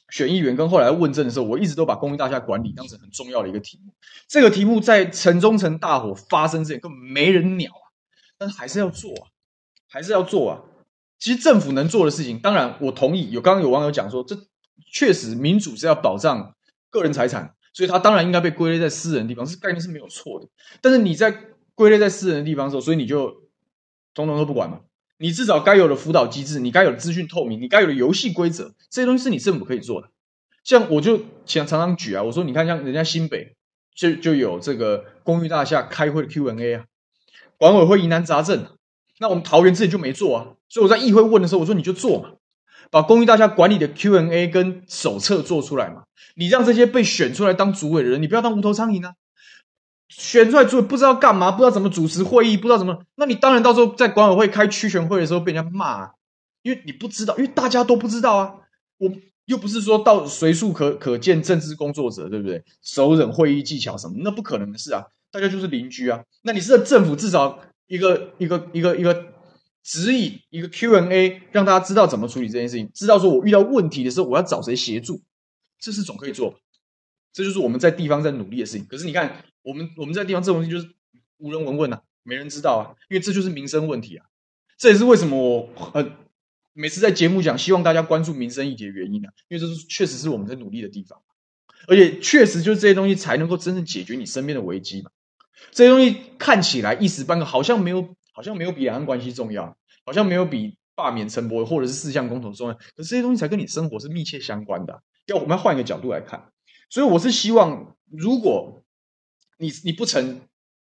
选议员跟后来问政的时候，我一直都把公益大厦管理当成很重要的一个题目。这个题目在城中城大火发生之前根本没人鸟啊，但是还是要做啊，还是要做啊。其实政府能做的事情，当然我同意。有刚刚有网友讲说，这确实民主是要保障个人财产，所以它当然应该被归类在私人地方，这概念是没有错的。但是你在归类在私人的地方的时候，所以你就通通都不管嘛。你至少该有的辅导机制，你该有的资讯透明，你该有的游戏规则，这些东西是你政府可以做的。像我就想常常举啊，我说你看像人家新北就就有这个公寓大厦开会的 Q&A 啊，管委会疑难杂症，那我们桃园自己就没做啊。所以我在议会问的时候，我说你就做嘛，把公寓大厦管理的 Q&A 跟手册做出来嘛。你让这些被选出来当主委的人，你不要当无头苍蝇啊。选出来之后不知道干嘛，不知道怎么主持会议，不知道怎么，那你当然到时候在管委会开区选会的时候被人家骂啊，因为你不知道，因为大家都不知道啊。我又不是说到随处可可见政治工作者，对不对？熟稔会议技巧什么，那不可能的事啊。大家就是邻居啊。那你是在政府至少一个一个一个一个指引，一个 Q&A，让大家知道怎么处理这件事情，知道说我遇到问题的时候我要找谁协助，这是总可以做。这就是我们在地方在努力的事情。可是你看。我们我们在地方这种东西就是无人闻问呐、啊，没人知道啊，因为这就是民生问题啊。这也是为什么我呃每次在节目讲希望大家关注民生议题的原因啊，因为这是确实是我们在努力的地方，而且确实就是这些东西才能够真正解决你身边的危机嘛。这些东西看起来一时半刻好像没有，好像没有比两岸关系重要，好像没有比罢免陈柏惟，或者是四项公投重要，可是这些东西才跟你生活是密切相关的。要我们要换一个角度来看，所以我是希望，如果你你不曾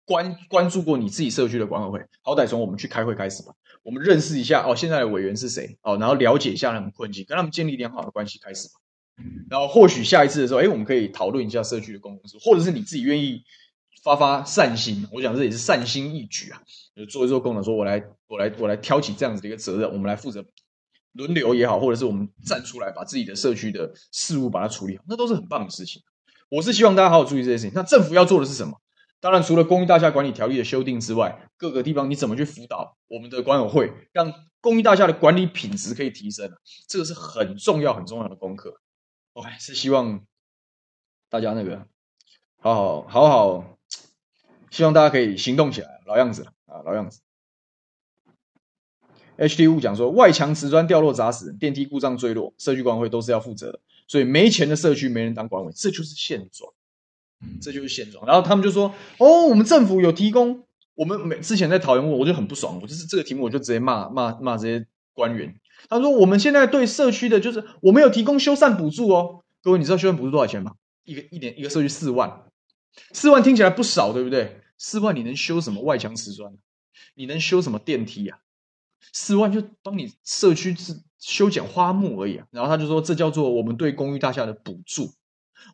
关关注过你自己社区的管委会，好歹从我们去开会开始吧，我们认识一下哦，现在的委员是谁哦，然后了解一下他们困境，跟他们建立良好的关系开始吧。然后或许下一次的时候，哎，我们可以讨论一下社区的公共事，或者是你自己愿意发发善心，我想这也是善心一举啊，就做一做功能，说我来我来我来挑起这样子的一个责任，我们来负责轮流也好，或者是我们站出来把自己的社区的事务把它处理好，那都是很棒的事情。我是希望大家好好注意这些事情。那政府要做的是什么？当然，除了公寓大厦管理条例的修订之外，各个地方你怎么去辅导我们的管委会，让公寓大厦的管理品质可以提升？这个是很重要很重要的功课。OK，是希望大家那个好好好好，希望大家可以行动起来，老样子啊，老样子。HD 物讲说，外墙瓷砖掉落砸死人，电梯故障坠落，社区管委会都是要负责的，所以没钱的社区没人当管委，这就是现状，这就是现状。然后他们就说，哦，我们政府有提供，我们每之前在讨论过，我就很不爽，我就是这个题目我就直接骂骂骂这些官员。他说：“我们现在对社区的，就是我们有提供修缮补助哦。各位，你知道修缮补助多少钱吗？一个一年一个社区四万，四万听起来不少，对不对？四万你能修什么外墙瓷砖？你能修什么电梯啊？四万就帮你社区是修剪花木而已啊。然后他就说，这叫做我们对公寓大厦的补助。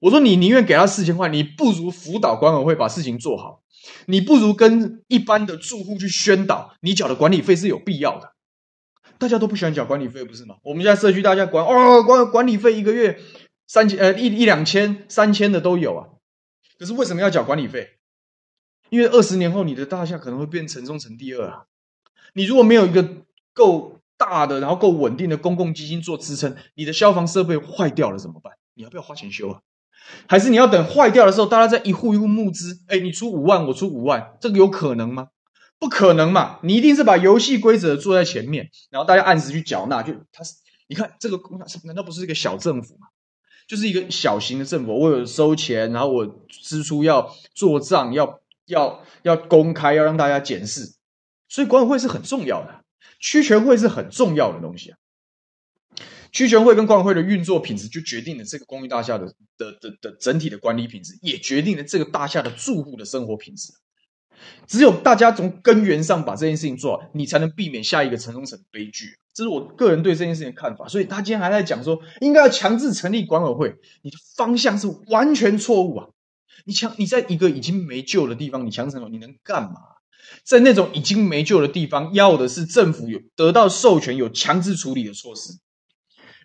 我说，你宁愿给他四千块，你不如辅导管委会把事情做好，你不如跟一般的住户去宣导，你缴的管理费是有必要的。”大家都不喜欢缴管理费，不是吗？我们现在社区大家管哦，管管理费一个月三千呃一一两千三千的都有啊。可是为什么要缴管理费？因为二十年后你的大厦可能会变城中城第二啊。你如果没有一个够大的然后够稳定的公共基金做支撑，你的消防设备坏掉了怎么办？你要不要花钱修啊？还是你要等坏掉的时候，大家再一户一户募资？哎，你出五万，我出五万，这个有可能吗？不可能嘛！你一定是把游戏规则做在前面，然后大家按时去缴纳。就他是，你看这个，难道不是一个小政府吗？就是一个小型的政府，我有收钱，然后我支出要做账，要要要公开，要让大家检视。所以管委会是很重要的，区权会是很重要的东西啊。区权会跟管委会的运作品质，就决定了这个公寓大厦的的的的整体的管理品质，也决定了这个大厦的住户的生活品质。只有大家从根源上把这件事情做好，你才能避免下一个城中城悲剧。这是我个人对这件事情的看法。所以他今天还在讲说，应该要强制成立管委会，你的方向是完全错误啊！你强，你在一个已经没救的地方，你强成了，你能干嘛？在那种已经没救的地方，要的是政府有得到授权，有强制处理的措施。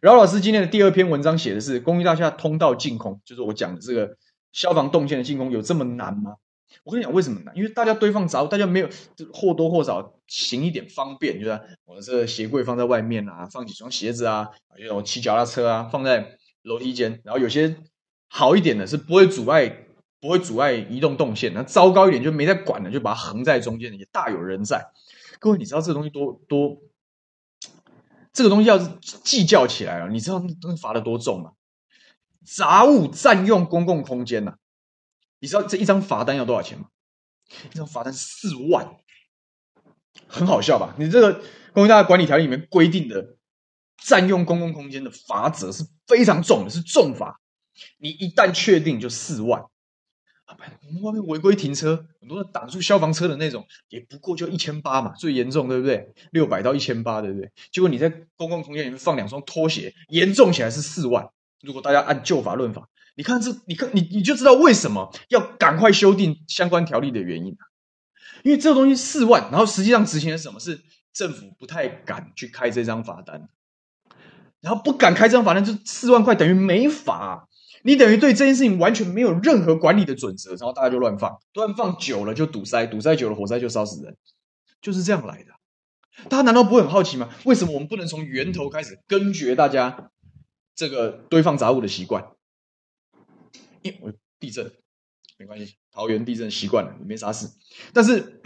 饶老师今天的第二篇文章写的是公寓大厦通道净空，就是我讲的这个消防动线的净空，有这么难吗？我跟你讲，为什么难？因为大家堆放杂物，大家没有或多或少行一点方便，就是我的这个鞋柜放在外面啊，放几双鞋子啊，有骑脚踏车啊，放在楼梯间。然后有些好一点的是不会阻碍，不会阻碍移动动线。那糟糕一点就没在管了，就把它横在中间，也大有人在。各位，你知道这个东西多多？这个东西要是计较起来了，你知道那东西罚的多重吗？杂物占用公共空间呐、啊。你知道这一张罚单要多少钱吗？一张罚单四万，很好笑吧？你这个公寓大管理条例里面规定的占用公共空间的罚则是非常重的，是重罚。你一旦确定就四万。我们外面违规停车，很多人挡住消防车的那种，也不过就一千八嘛，最严重对不对？六百到一千八对不对？结果你在公共空间里面放两双拖鞋，严重起来是四万。如果大家按旧法论法。你看这，你看你你就知道为什么要赶快修订相关条例的原因，因为这个东西四万，然后实际上执行的是什么？是政府不太敢去开这张罚单，然后不敢开这张罚单，就四万块等于没罚，你等于对这件事情完全没有任何管理的准则，然后大家就乱放，乱放久了就堵塞，堵塞久了火灾就烧死人，就是这样来的。大家难道不会很好奇吗？为什么我们不能从源头开始根绝大家这个堆放杂物的习惯？我地震没关系，桃园地震习惯了，也没啥事。但是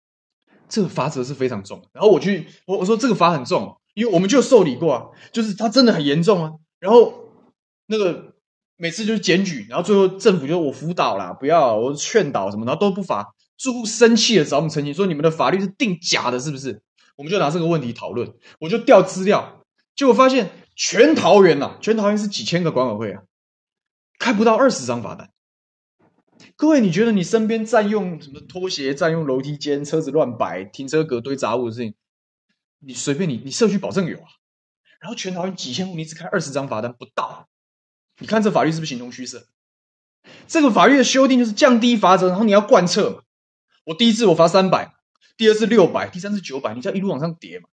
这个罚则是非常重。然后我去，我我说这个罚很重，因为我们就受理过啊，就是它真的很严重啊。然后那个每次就是检举，然后最后政府就我辅导啦，不要我劝导什么，然后都不罚。住户生气了找我们澄清，说你们的法律是定假的，是不是？我们就拿这个问题讨论，我就调资料，结果发现全桃园呐、啊，全桃园是几千个管委会啊，开不到二十张罚单。各位，你觉得你身边占用什么拖鞋、占用楼梯间、车子乱摆、停车格堆杂物的事情，你随便你，你社区保证有啊。然后全桃园几千户，你只开二十张罚单不到，你看这法律是不是形同虚设？这个法律的修订就是降低罚则，然后你要贯彻嘛。我第一次我罚三百，第二次六百，第三次九百，你这样一路往上叠嘛，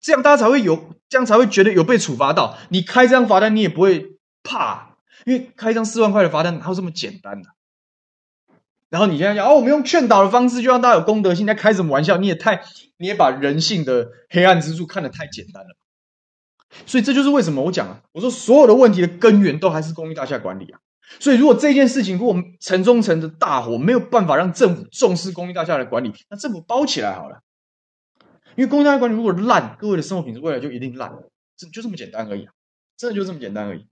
这样大家才会有，这样才会觉得有被处罚到。你开张罚单，你也不会怕，因为开张四万块的罚单哪有这么简单的、啊？然后你现在讲哦，我们用劝导的方式就让大家有公德心，在开什么玩笑？你也太，你也把人性的黑暗之处看得太简单了。所以这就是为什么我讲啊，我说所有的问题的根源都还是公寓大厦管理啊。所以如果这件事情如果城中城的大火没有办法让政府重视公寓大厦的管理，那政府包起来好了。因为公寓大厦管理如果烂，各位的生活品质未来就一定烂，这就这么简单而已啊，真的就这么简单而已。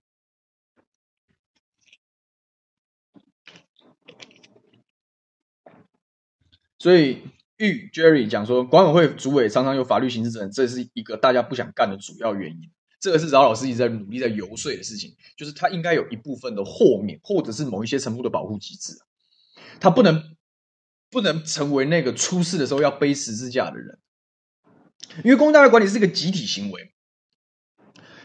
所以，玉 Jerry 讲说，管委会主委常常有法律刑事责任，这是一个大家不想干的主要原因。这个是饶老师一直在努力在游说的事情，就是他应该有一部分的豁免，或者是某一些程度的保护机制，他不能不能成为那个出事的时候要背十字架的人，因为公寓大管理是一个集体行为，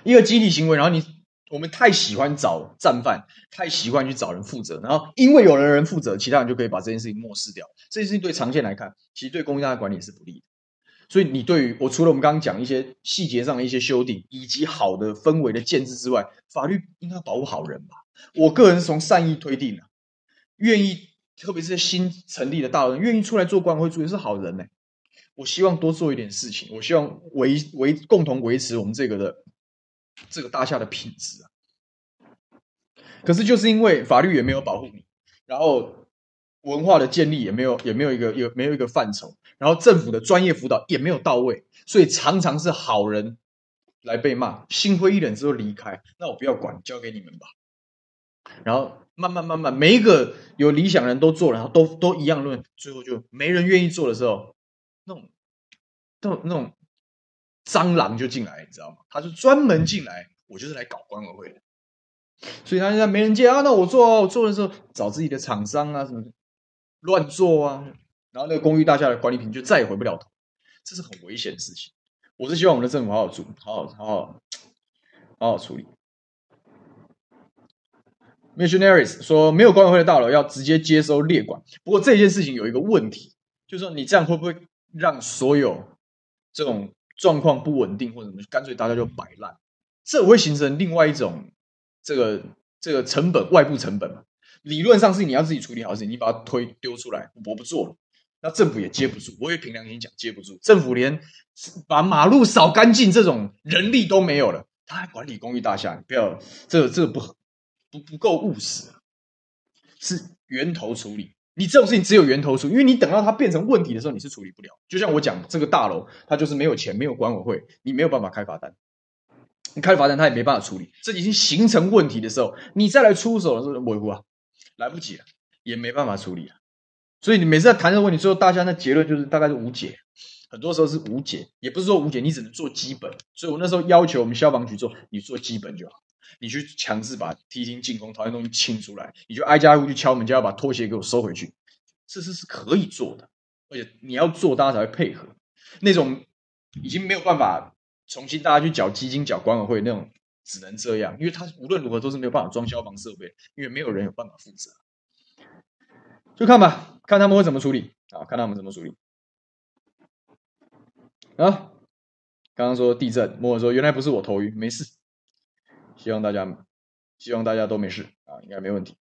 一个集体行为，然后你。我们太喜欢找战犯，太习惯去找人负责，然后因为有人人负责，其他人就可以把这件事情漠视掉。这件事情对长线来看，其实对公寓大厦管理也是不利的。所以，你对于我除了我们刚刚讲一些细节上的一些修订，以及好的氛围的建制之外，法律应该保护好人吧？我个人是从善意推定的，愿意，特别是新成立的大人，愿意出来做官会主席是好人呢。我希望多做一点事情，我希望维维共同维持我们这个的。这个大厦的品质啊，可是就是因为法律也没有保护你，然后文化的建立也没有，也没有一个有没有一个范畴，然后政府的专业辅导也没有到位，所以常常是好人来被骂，心灰意冷之后离开，那我不要管，交给你们吧。然后慢慢慢慢，每一个有理想人都做了，然后都都一样论，最后就没人愿意做的时候，那种那种那种。蟑螂就进来，你知道吗？他是专门进来，我就是来搞管委会的。所以他现在没人接啊，那我做，我做的时候找自己的厂商啊什么的，乱做啊，然后那个公寓大厦的管理品就再也回不了头，这是很危险的事情。我是希望我们的政府好好处，好好好好好好处理。Missionaries 说，没有管委会的大楼要直接接收列管，不过这件事情有一个问题，就是说你这样会不会让所有这种。状况不稳定或者什么，干脆大家就摆烂，这会形成另外一种这个这个成本，外部成本嘛。理论上是你要自己处理好事情，你把它推丢出来，我不做了，那政府也接不住。我也凭良心讲，接不住。政府连把马路扫干净这种人力都没有了，他还管理公寓大厦，你不要这个这个不不不够务实，是源头处理。你这种事情只有源头处，因为你等到它变成问题的时候，你是处理不了。就像我讲，这个大楼它就是没有钱，没有管委会，你没有办法开罚单。你开罚单，他也没办法处理。这已经形成问题的时候，你再来出手的时候维护啊，来不及了，也没办法处理了。所以你每次在谈这个问题，之后大家的结论就是大概是无解。很多时候是无解，也不是说无解，你只能做基本。所以我那时候要求我们消防局做，你做基本就好。你去强制把梯厅进攻、讨厌东西清出来，你就挨家挨户去敲门，就要把拖鞋给我收回去，这是是可以做的，而且你要做，大家才会配合。那种已经没有办法重新大家去缴基金、缴管委会那种，只能这样，因为他无论如何都是没有办法装消防设备，因为没有人有办法负责。就看吧，看他们会怎么处理啊？看他们怎么处理。啊，刚刚说地震，莫尔说原来不是我头晕，没事。希望大家，希望大家都没事啊，应该没问题。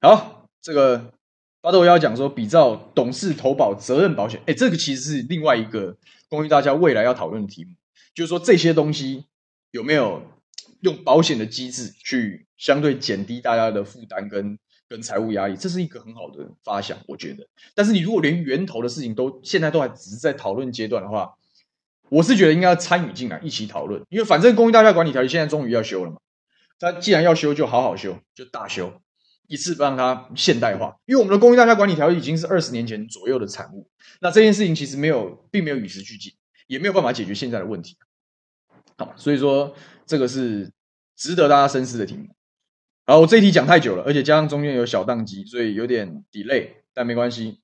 好，这个巴豆要讲说，比照董事投保责任保险，哎，这个其实是另外一个关于大家未来要讨论的题目，就是说这些东西有没有用保险的机制去相对减低大家的负担跟跟财务压力，这是一个很好的发想，我觉得。但是你如果连源头的事情都现在都还只是在讨论阶段的话，我是觉得应该要参与进来一起讨论，因为反正公益大厦管理条例现在终于要修了嘛。他既然要修，就好好修，就大修。一次让它现代化，因为我们的公益大厦管理条例已经是二十年前左右的产物。那这件事情其实没有，并没有与时俱进，也没有办法解决现在的问题。好，所以说这个是值得大家深思的题目。好，我这一题讲太久了，而且加上中间有小宕机，所以有点 delay，但没关系，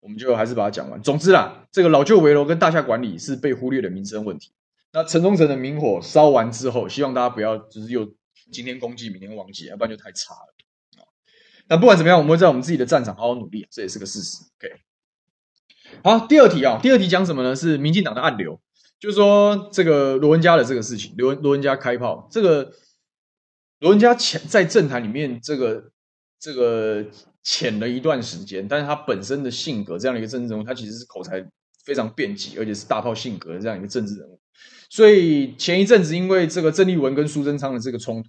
我们就还是把它讲完。总之啦，这个老旧围楼跟大厦管理是被忽略的民生问题。那城中城的明火烧完之后，希望大家不要就是又今天攻击明天忘记，要不然就太差了。那不管怎么样，我们会在我们自己的战场好好努力，这也是个事实。OK，好，第二题啊，第二题讲什么呢？是民进党的暗流，就是说这个罗文嘉的这个事情，罗文罗文嘉开炮，这个罗文嘉潜在政坛里面，这个这个潜了一段时间，但是他本身的性格这样的一个政治人物，他其实是口才非常辩捷，而且是大炮性格的这样一个政治人物，所以前一阵子因为这个郑丽文跟苏贞昌的这个冲突。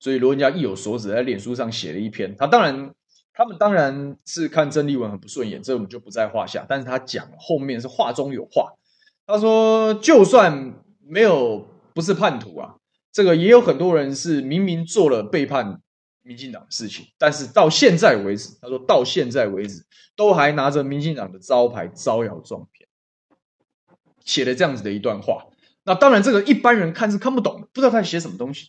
所以罗文嘉意有所指，在脸书上写了一篇。他当然，他们当然是看郑丽文很不顺眼，这我们就不在话下。但是他讲后面是话中有话，他说，就算没有不是叛徒啊，这个也有很多人是明明做了背叛民进党的事情，但是到现在为止，他说到现在为止都还拿着民进党的招牌招摇撞骗，写了这样子的一段话。那当然，这个一般人看是看不懂的，不知道他在写什么东西。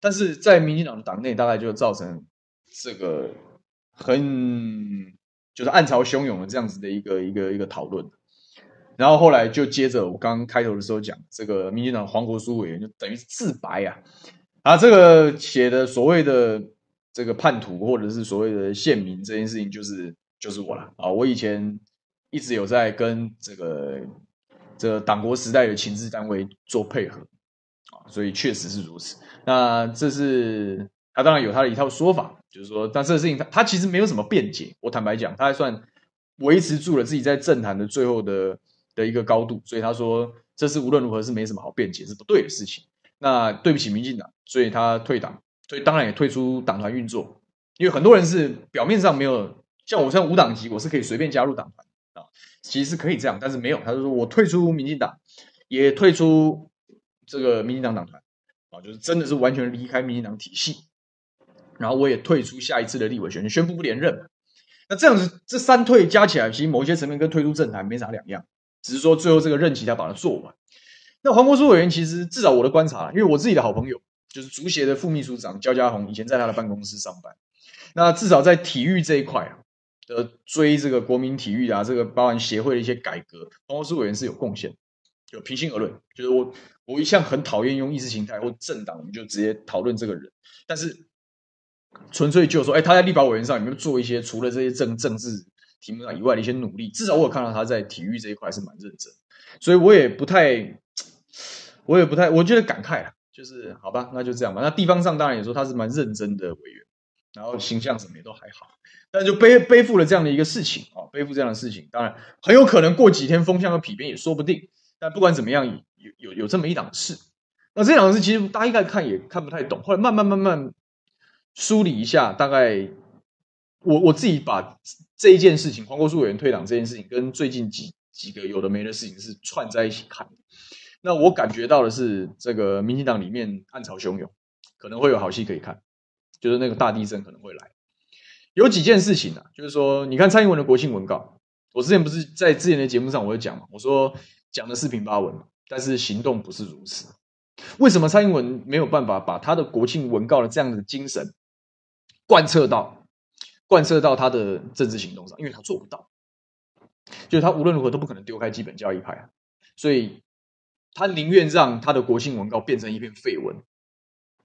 但是在民进党的党内，大概就造成这个很就是暗潮汹涌的这样子的一个一个一个讨论。然后后来就接着我刚刚开头的时候讲，这个民进党黄国书委员就等于是自白啊，啊，这个写的所谓的这个叛徒或者是所谓的县民这件事情，就是就是我了啊，我以前一直有在跟这个这个党国时代的情治单位做配合啊，所以确实是如此。那这是他当然有他的一套说法，就是说，但这个事情他他其实没有什么辩解。我坦白讲，他还算维持住了自己在政坛的最后的的一个高度，所以他说这是无论如何是没什么好辩解，是不对的事情。那对不起民进党，所以他退党，所以当然也退出党团运作。因为很多人是表面上没有像我像无党籍，我是可以随便加入党团啊，其实是可以这样，但是没有，他就说我退出民进党，也退出这个民进党党团。啊，就是真的是完全离开民进党体系，然后我也退出下一次的立委选举，宣布不连任。那这样子，这三退加起来，其实某些层面跟退出政坛没啥两样，只是说最后这个任期他把它做完。那黄国书委员其实至少我的观察，因为我自己的好朋友就是足协的副秘书长焦家宏，以前在他的办公室上班。那至少在体育这一块啊，的追这个国民体育啊，这个包含协会的一些改革，黄国书委员是有贡献。就平心而论，就是我。我一向很讨厌用意识形态或政党，我们就直接讨论这个人。但是纯粹就说，哎，他在立法委员上有没有做一些除了这些政政治题目上以外的一些努力？至少我有看到他在体育这一块是蛮认真，所以我也不太，我也不太，我觉得感慨了，就是好吧，那就这样吧。那地方上当然也说他是蛮认真的委员，然后形象什么也都还好，但就背背负了这样的一个事情啊，背负这样的事情，当然很有可能过几天风向要丕变也说不定。但不管怎么样。有有有这么一档事，那这档事其实大家应该看也看不太懂，后来慢慢慢慢梳理一下，大概我我自己把这一件事情，黄国书委员退党这件事情，跟最近几几个有的没的事情是串在一起看。那我感觉到的是，这个民进党里面暗潮汹涌，可能会有好戏可以看，就是那个大地震可能会来。有几件事情啊，就是说，你看蔡英文的国庆文告，我之前不是在之前的节目上我会讲嘛，我说讲的四平八稳。但是行动不是如此，为什么蔡英文没有办法把他的国庆文告的这样的精神贯彻到贯彻到他的政治行动上？因为他做不到，就是他无论如何都不可能丢开基本教义派啊，所以他宁愿让他的国庆文告变成一篇废文，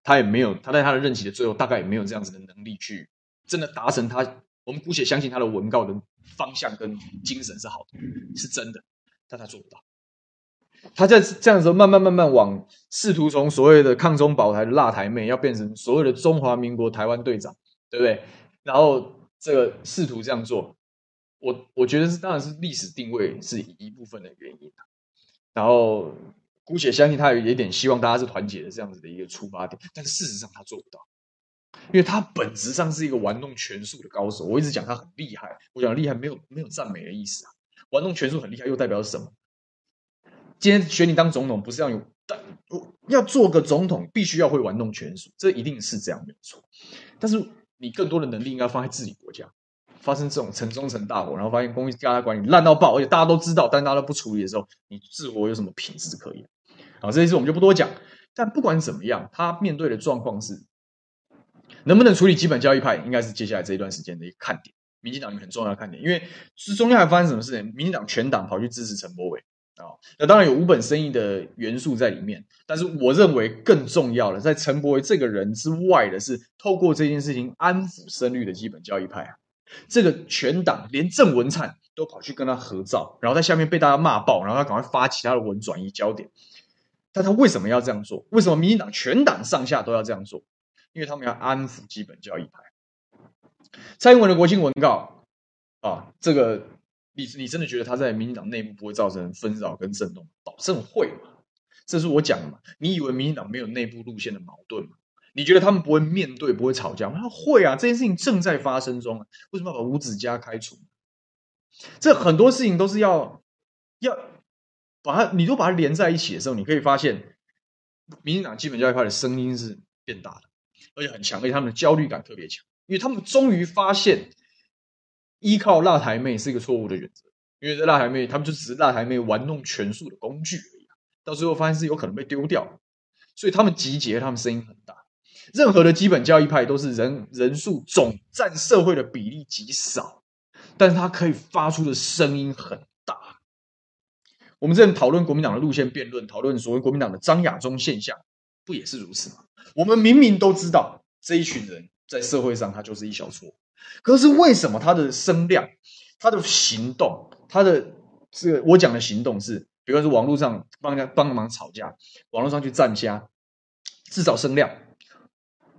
他也没有他在他的任期的最后大概也没有这样子的能力去真的达成他。我们姑且相信他的文告的方向跟精神是好的，是真的，但他做不到。他在这样子慢慢慢慢往试图从所谓的抗中保台的辣台妹，要变成所谓的中华民国台湾队长，对不对？然后这个试图这样做，我我觉得是当然是历史定位是一部分的原因。然后姑且相信他有一点希望大家是团结的这样子的一个出发点，但是事实上他做不到，因为他本质上是一个玩弄权术的高手。我一直讲他很厉害，我讲厉害没有没有赞美的意思啊，玩弄权术很厉害又代表什么？今天选你当总统，不是要有，但要做个总统，必须要会玩弄权术，这一定是这样没错。但是你更多的能力应该放在自己国家。发生这种城中城大火，然后发现公家管理烂到爆，而且大家都知道，但大家都不处理的时候，你自我有什么品质可言？好，这件事我们就不多讲。但不管怎么样，他面对的状况是能不能处理基本教义派，应该是接下来这一段时间的一个看点。民进党里面很重要的看点，因为是中间还发生什么事情？民进党全党跑去支持陈柏伟啊，那当然有五本生意的元素在里面，但是我认为更重要的，在陈柏惟这个人之外的是，透过这件事情安抚深绿的基本教义派啊。这个全党连郑文灿都跑去跟他合照，然后在下面被大家骂爆，然后他赶快发其他的文转移焦点。但他为什么要这样做？为什么民进党全党上下都要这样做？因为他们要安抚基本教义派。蔡英文的国庆文告啊，这个你你真的觉得他在民进党内部不会造成纷扰跟震动？保证会嘛？这是我讲的嘛？你以为民进党没有内部路线的矛盾吗？你觉得他们不会面对，不会吵架吗？他会啊，这件事情正在发生中啊。为什么要把吴子嘉开除？这很多事情都是要要把它，你都把它连在一起的时候，你可以发现，民进党基本教义派的声音是变大的，而且很强，而且他们的焦虑感特别强，因为他们终于发现，依靠辣台妹是一个错误的选择，因为这辣台妹，他们就只是辣台妹玩弄权术的工具而已，到最后发现是有可能被丢掉，所以他们集结，他们声音很大。任何的基本教义派都是人人数总占社会的比例极少，但是他可以发出的声音很大。我们之前讨论国民党的路线辩论，讨论所谓国民党的张亚中现象，不也是如此吗？我们明明都知道这一群人在社会上他就是一小撮，可是为什么他的声量、他的行动、他的这个我讲的行动是，比如说网络上帮人家帮忙吵架，网络上去站家，制造声量。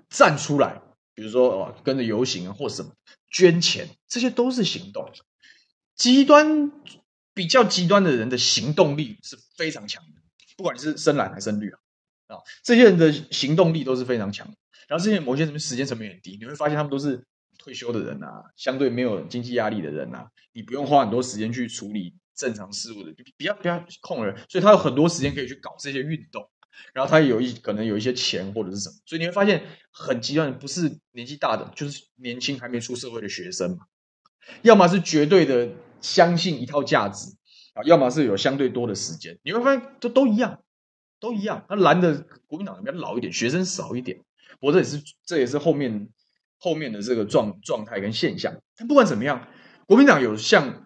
站出来，比如说哦，跟着游行啊，或什么捐钱，这些都是行动。极端比较极端的人的行动力是非常强的，不管你是深蓝还是深绿啊，啊，这些人的行动力都是非常强的。然后这些某些什么时间成本很低，你会发现他们都是退休的人啊，相对没有经济压力的人啊，你不用花很多时间去处理正常事务的，比较比较空人，所以他有很多时间可以去搞这些运动。然后他也有一可能有一些钱或者是什么，所以你会发现很极端，不是年纪大的，就是年轻还没出社会的学生嘛。要么是绝对的相信一套价值啊，要么是有相对多的时间。你会发现都都一样，都一样。那蓝的国民党比较老一点，学生少一点。不过这也是这也是后面后面的这个状状态跟现象。但不管怎么样，国民党有像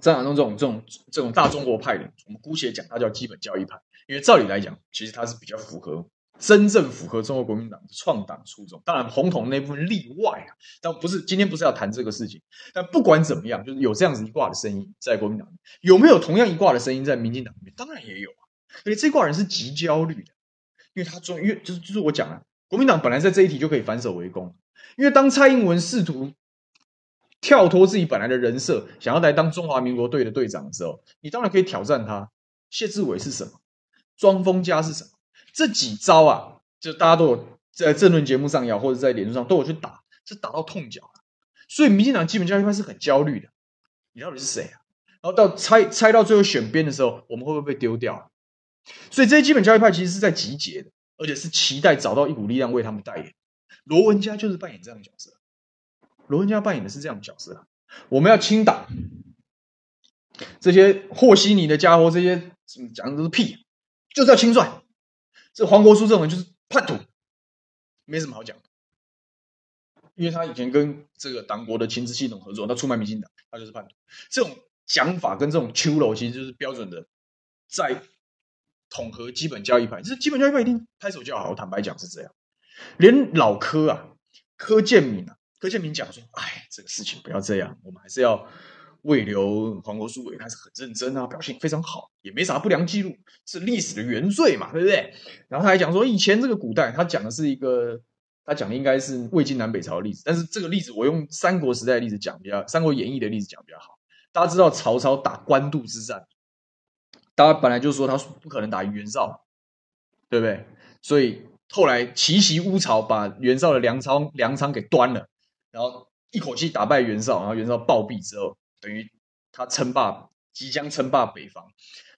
张亚中这种这种这种大中国派的，我们姑且讲他叫基本教义派。因为照理来讲，其实它是比较符合真正符合中国国民党的创党初衷。当然，红统那部分例外啊。但不是今天不是要谈这个事情。但不管怎么样，就是有这样子一挂的声音在国民党里面，有没有同样一挂的声音在民进党里面？当然也有啊。而且这挂人是极焦虑的，因为他终因为就是就是我讲了，国民党本来在这一题就可以反守为攻。因为当蔡英文试图跳脱自己本来的人设，想要来当中华民国队的队长的时候，你当然可以挑战他。谢志伟是什么？装疯家是什么？这几招啊，就大家都有在政论节目上呀，或者在脸书上都有去打，是打到痛脚了。所以民进党基本教育派是很焦虑的，你到底是谁啊？然后到猜猜到最后选边的时候，我们会不会被丢掉？所以这些基本教育派其实是在集结的，而且是期待找到一股力量为他们代言。罗文嘉就是扮演这样的角色，罗文嘉扮演的是这样的角色。我们要清党，这些和稀泥的家伙，这些讲的都是屁。就是要清算，这黄国书这种人就是叛徒，没什么好讲的，因为他以前跟这个党国的情治系统合作，他出卖民进党，他就是叛徒。这种讲法跟这种秋楼，其实就是标准的在统合基本教义派。这基本教义派一定拍手叫好，坦白讲是这样。连老柯啊，柯建铭啊，柯建铭讲说：“哎，这个事情不要这样，我们还是要。”未留黄国书委员还是很认真啊，表现非常好，也没啥不良记录，是历史的原罪嘛，对不对？然后他还讲说，以前这个古代，他讲的是一个，他讲的应该是魏晋南北朝的例子，但是这个例子我用三国时代的例子讲比较，《三国演义》的例子讲比较好。大家知道曹操打官渡之战，大家本来就说他不可能打赢袁绍，对不对？所以后来奇袭乌巢，把袁绍的粮仓粮仓给端了，然后一口气打败袁绍，然后袁绍暴毙之后。等于他称霸，即将称霸北方。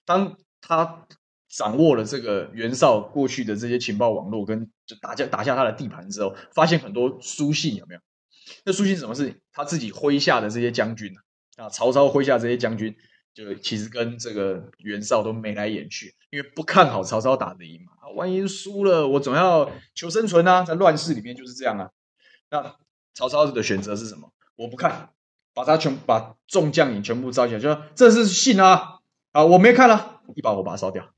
当他掌握了这个袁绍过去的这些情报网络，跟就打下打下他的地盘之后，发现很多书信有没有？那书信什么是他自己麾下的这些将军啊？曹操麾下这些将军，就其实跟这个袁绍都眉来眼去，因为不看好曹操打得赢嘛。万一输了，我总要求生存啊，在乱世里面就是这样啊。那曹操的选择是什么？我不看，把他全把众将领全部召起来，就说这是信啊啊，我没看了，一把火把它烧掉。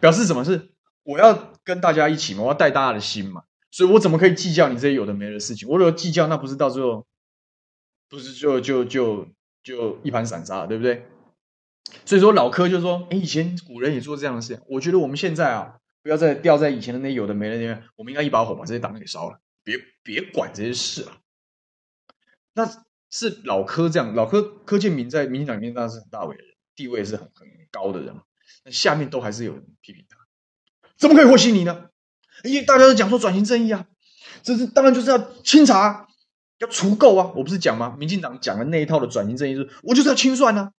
表示什么是我要跟大家一起嘛，我要带大家的心嘛，所以我怎么可以计较你这些有的没的事情？我如果计较，那不是到最后不是就就就就一盘散沙，对不对？所以说老柯就说，哎，以前古人也做这样的事情，我觉得我们现在啊，不要再掉在以前的那有的没的里面，我们应该一把火把这些党给烧了，别别管这些事了。那是老柯这样，老柯柯建铭在民进党里面当然是很大伟的人，地位是很很高的人。那下面都还是有人批评他，怎么可以和稀泥呢？因为大家都讲说转型正义啊，这是当然就是要清查，要除垢啊。我不是讲吗？民进党讲的那一套的转型正义是，我就是要清算啊，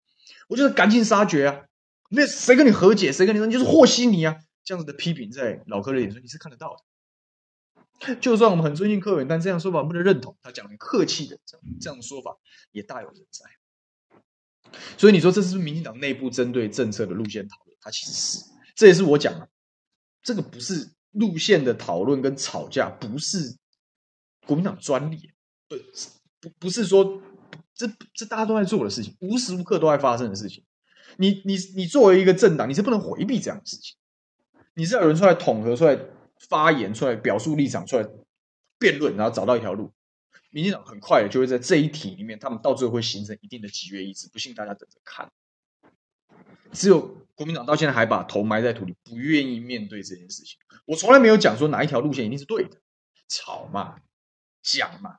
我就是赶尽杀绝啊。那谁跟你和解，谁跟你说你就是和稀泥啊？这样子的批评在老柯的眼中你是看得到的。就算我们很尊敬柯文，但这样说法不能认同。他讲的客气的这样这样的说法也大有人在。所以你说这是不是民进党内部针对政策的路线讨论？它其实是，这也是我讲的，这个不是路线的讨论跟吵架，不是国民党专利，不不不是说这这大家都在做的事情，无时无刻都在发生的事情。你你你作为一个政党，你是不能回避这样的事情，你是要有人出来统合、出来发言、出来表述立场、出来辩论，然后找到一条路。民进党很快的就会在这一题里面，他们到最后会形成一定的集约意志。不信大家等着看。只有国民党到现在还把头埋在土里，不愿意面对这件事情。我从来没有讲说哪一条路线一定是对的，吵嘛，讲嘛，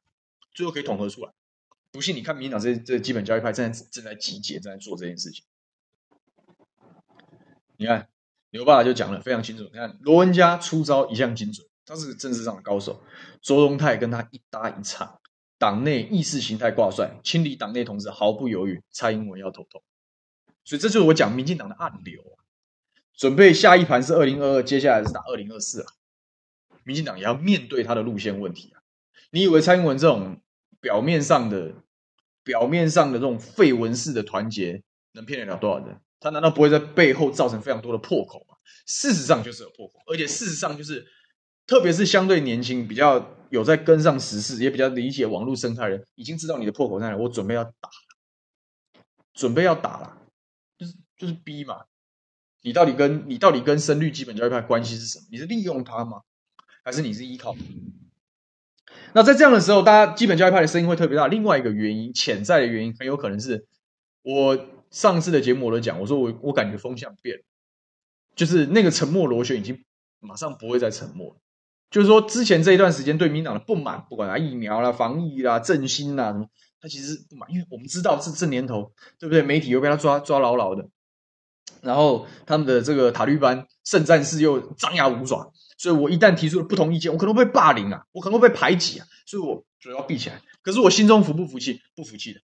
最后可以统合出来。不信你看，民进党这这基本教育派正在正在集结，正在做这件事情。你看刘爸就讲了非常清楚。你看罗文嘉出招一向精准，他是政治上的高手。周荣泰跟他一搭一唱，党内意识形态挂帅，清理党内同志毫不犹豫。蔡英文要头痛。所以这就是我讲民进党的暗流啊，准备下一盘是二零二二，接下来是打二零二四啊。民进党也要面对他的路线问题啊。你以为蔡英文这种表面上的、表面上的这种废文式的团结，能骗得了多少人？他难道不会在背后造成非常多的破口吗？事实上就是有破口，而且事实上就是，特别是相对年轻、比较有在跟上时事，也比较理解网络生态的人，已经知道你的破口在哪，我准备要打，准备要打了。就是就是逼嘛，你到底跟你到底跟深绿基本教育派关系是什么？你是利用他吗？还是你是依靠？那在这样的时候，大家基本教义派的声音会特别大。另外一个原因，潜在的原因很有可能是，我上次的节目我都讲，我说我我感觉风向变了，就是那个沉默螺旋已经马上不会再沉默了。就是说，之前这一段时间对民党的不满，不管啊疫苗啦、防疫啦、振兴啦什么，他其实不满，因为我们知道这这年头，对不对？媒体又被他抓抓牢牢的。然后他们的这个塔利班圣战士又张牙舞爪，所以我一旦提出了不同意见，我可能会被霸凌啊，我可能会被排挤啊，所以我就要闭起来。可是我心中服不服气？不服气的。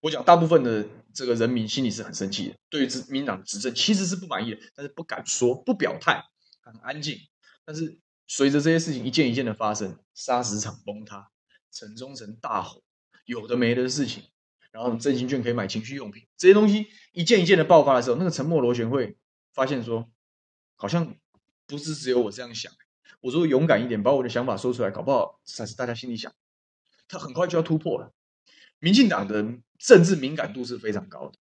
我讲大部分的这个人民心里是很生气的，对于执民党的执政其实是不满意的，但是不敢说，不表态，很安静。但是随着这些事情一件一件的发生，砂石场崩塌，城中城大火，有的没的事情。然后振兴券可以买情趣用品，这些东西一件一件的爆发的时候，那个沉默螺旋会发现说，好像不是只有我这样想。我说勇敢一点，把我的想法说出来，搞不好才是大家心里想。他很快就要突破了。民进党的政治敏感度是非常高的，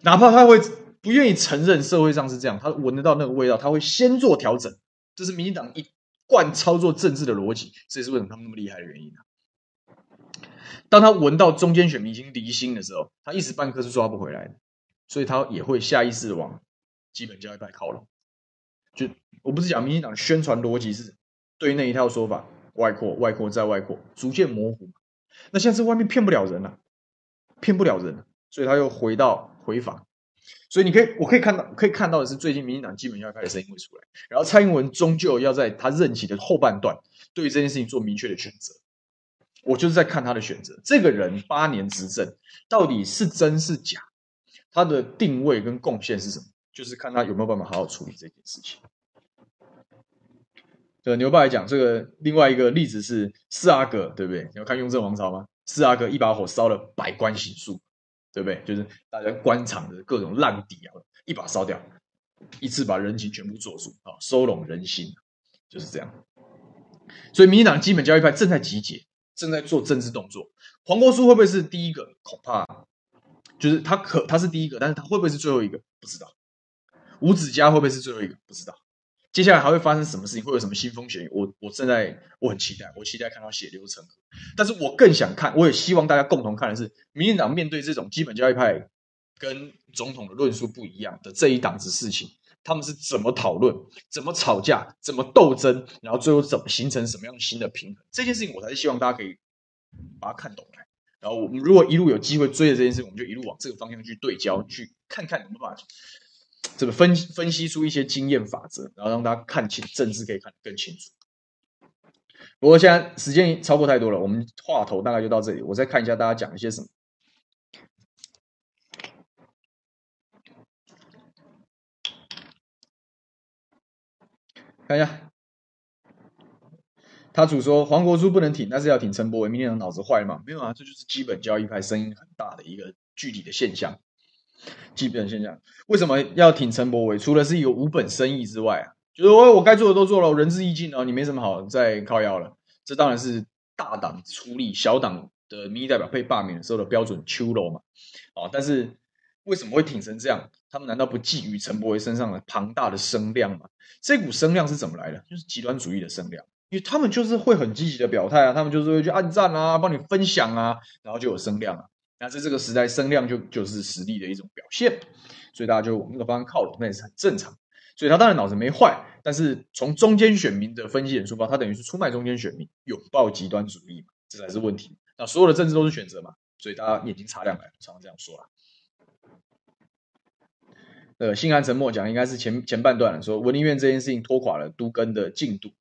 哪怕他会不愿意承认社会上是这样，他闻得到那个味道，他会先做调整。这是民进党一贯操作政治的逻辑，这也是为什么他们那么厉害的原因啊。当他闻到中间选民已经离心的时候，他一时半刻是抓不回来的，所以他也会下意识往基本教义派靠拢。就我不是讲民进党宣传逻辑是对那一套说法，外扩、外扩再外扩，逐渐模糊。那现在是外面骗不了人了，骗不了人了，所以他又回到回防。所以你可以，我可以看到，可以看到的是，最近民进党基本教义派的声音会出来，然后蔡英文终究要在他任期的后半段，对这件事情做明确的选择。我就是在看他的选择，这个人八年执政到底是真是假？他的定位跟贡献是什么？就是看他有没有办法好好处理这件事情。对牛爸来讲，这个另外一个例子是四阿哥，对不对？你要看《雍正王朝》吗？四阿哥一把火烧了百官行粟，对不对？就是大家官场的各种烂底啊，一把烧掉，一次把人情全部做足啊，收拢人心，就是这样。所以民进党基本教义派正在集结，正在做政治动作。黄国书会不会是第一个？恐怕就是他可他是第一个，但是他会不会是最后一个？不知道。五子家会不会是最后一个？不知道。接下来还会发生什么事情？会有什么腥风血雨？我我正在我很期待，我期待看到血流成河。但是我更想看，我也希望大家共同看的是，民进党面对这种基本教义派跟总统的论述不一样的这一档子事情，他们是怎么讨论、怎么吵架、怎么斗争，然后最后怎么形成什么样新的平衡？这件事情我才是希望大家可以把它看懂来。然后我们如果一路有机会追着这件事，我们就一路往这个方向去对焦，去看看有没有办法。这个分分析出一些经验法则，然后让大家看清政治，可以看得更清楚。不过现在时间超过太多了，我们话头大概就到这里。我再看一下大家讲一些什么。看一下，他主说黄国书不能挺，但是要挺陈柏惟。民进党脑子坏了吗？没有啊，这就是基本教义派声音很大的一个具体的现象。基本现象，为什么要挺陈柏惟？除了是有五本生意之外啊，就是我我该做的都做了，仁至义尽了，你没什么好再靠腰了。这当然是大党出力，小党的民意代表被罢免的时候的标准秋楼嘛。啊，但是为什么会挺成这样？他们难道不觊觎陈柏惟身上的庞大的声量吗？这股声量是怎么来的？就是极端主义的声量，因为他们就是会很积极的表态啊，他们就是会去按赞啊，帮你分享啊，然后就有声量啊。那在这个时代，声量就就是实力的一种表现，所以大家就往那个方向靠拢，那也是很正常。所以他当然脑子没坏，但是从中间选民的分析点出发，他等于是出卖中间选民，拥抱极端主义嘛，这才是问题。那所有的政治都是选择嘛，所以大家眼睛擦亮了，常常这样说啦。呃，星汉沉默讲应该是前前半段了说文林院这件事情拖垮了都更的进度，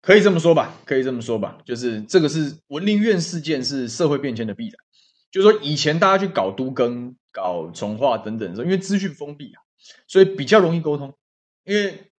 可以这么说吧，可以这么说吧，就是这个是文林院事件是社会变迁的必然。就是说，以前大家去搞都更、搞重化等等的时候，因为资讯封闭啊，所以比较容易沟通。因为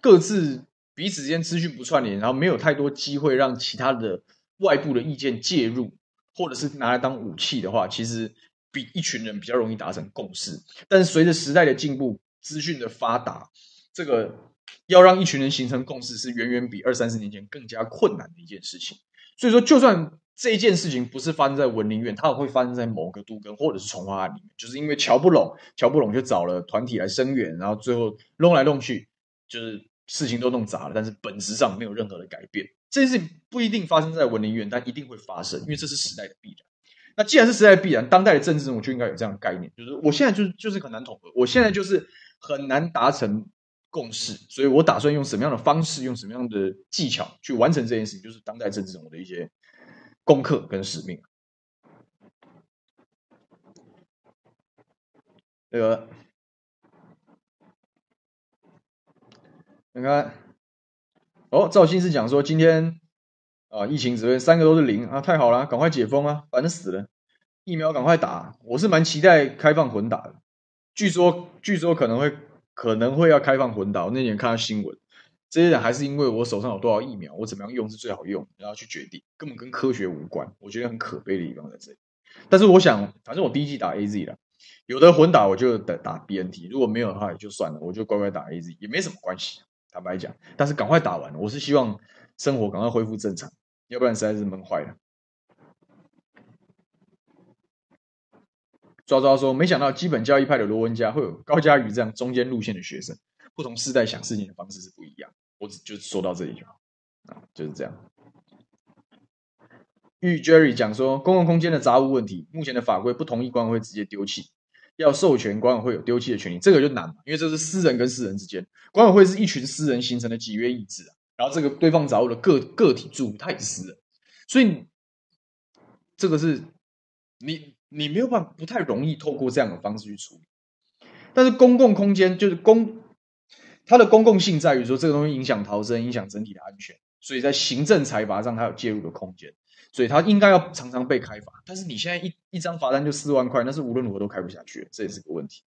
各自彼此之间资讯不串联，然后没有太多机会让其他的外部的意见介入，或者是拿来当武器的话，其实比一群人比较容易达成共识。但是随着时代的进步，资讯的发达，这个要让一群人形成共识，是远远比二三十年前更加困难的一件事情。所以说，就算这件事情不是发生在文林院，它会发生在某个都更或者是重化案里面，就是因为乔不拢，乔不拢就找了团体来声援，然后最后弄来弄去，就是事情都弄砸了，但是本质上没有任何的改变。这件事情不一定发生在文林院，但一定会发生，因为这是时代的必然。那既然是时代的必然，当代的政治人物就应该有这样的概念，就是我现在就是就是很难统合，我现在就是很难达成共识，所以我打算用什么样的方式，用什么样的技巧去完成这件事情，就是当代政治人物的一些。功课跟使命，这个，你看，哦，赵信是讲说今天啊，疫情指标三个都是零啊，太好了，赶快解封啊，烦死了，疫苗赶快打，我是蛮期待开放混打的，据说据说可能会可能会要开放混打，我那天看到新闻。这些人还是因为我手上有多少疫苗，我怎么样用是最好用，然后去决定，根本跟科学无关。我觉得很可悲的地方在这里。但是我想，反正我第一剂打 AZ 了，有的混打我就打打 BNT，如果没有的话也就算了，我就乖乖打 AZ，也没什么关系。坦白讲，但是赶快打完，我是希望生活赶快恢复正常，要不然实在是闷坏了。抓抓说，没想到基本教义派的罗文嘉会有高嘉瑜这样中间路线的学生。不同世代想事情的方式是不一样，我只就说到这里就好啊，就是这样。玉 Jerry 讲说，公共空间的杂物问题，目前的法规不同意管委会直接丢弃，要授权管委会有丢弃的权利，这个就难了，因为这是私人跟私人之间，管委会是一群私人形成的集约意志啊，然后这个堆放杂物的个个体住户他也是私人，所以这个是你你没有办法，不太容易透过这样的方式去处理，但是公共空间就是公。它的公共性在于说，这个东西影响逃生，影响整体的安全，所以在行政裁罚上它有介入的空间，所以它应该要常常被开罚。但是你现在一一张罚单就四万块，那是无论如何都开不下去，这也是个问题。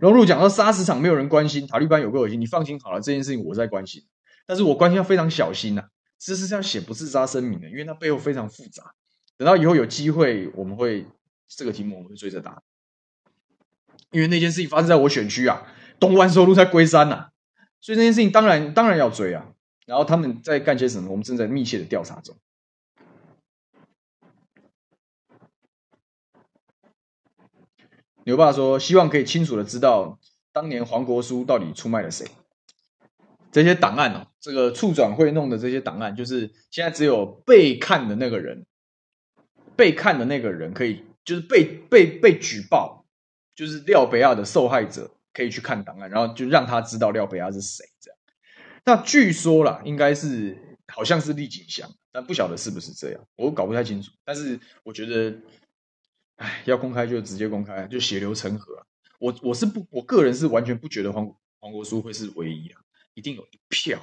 荣禄讲到砂石场没有人关心，塔利班有个恶心，你放心好了，这件事情我在关心，但是我关心要非常小心呐、啊，这是要写不自杀声明的，因为它背后非常复杂。等到以后有机会，我们会这个题目我们会追着打，因为那件事情发生在我选区啊，东万寿路在龟山呐、啊，所以这件事情当然当然要追啊。然后他们在干些什么？我们正在密切的调查中。牛爸说：“希望可以清楚的知道当年黄国书到底出卖了谁。这些档案哦，这个处转会弄的这些档案，就是现在只有被看的那个人，被看的那个人可以，就是被被被举报，就是廖北亚的受害者可以去看档案，然后就让他知道廖北亚是谁。这样。那据说啦，应该是好像是厉景祥，但不晓得是不是这样，我搞不太清楚。但是我觉得。”哎，要公开就直接公开，就血流成河。我我是不，我个人是完全不觉得黄黄国书会是唯一啊，一定有一票，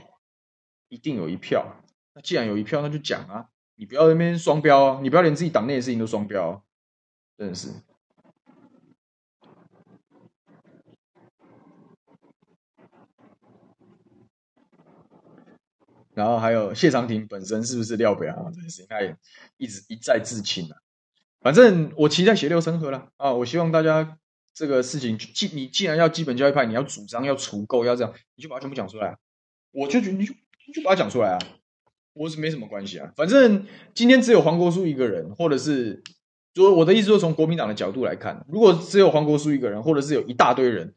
一定有一票。那既然有一票，那就讲啊，你不要那边双标啊，你不要连自己党内的事情都双标啊，真的是。然后还有谢长廷本身是不是廖北啊？这件事情他也一直一再自清啊。反正我期待血流成河了啊！我希望大家这个事情，既你既然要基本教义派，你要主张要除垢要这样，你就把它全部讲出来。我就觉得你就你就把它讲出来啊！我是没什么关系啊。反正今天只有黄国书一个人，或者是，就我的意思说，从国民党的角度来看，如果只有黄国书一个人，或者是有一大堆人，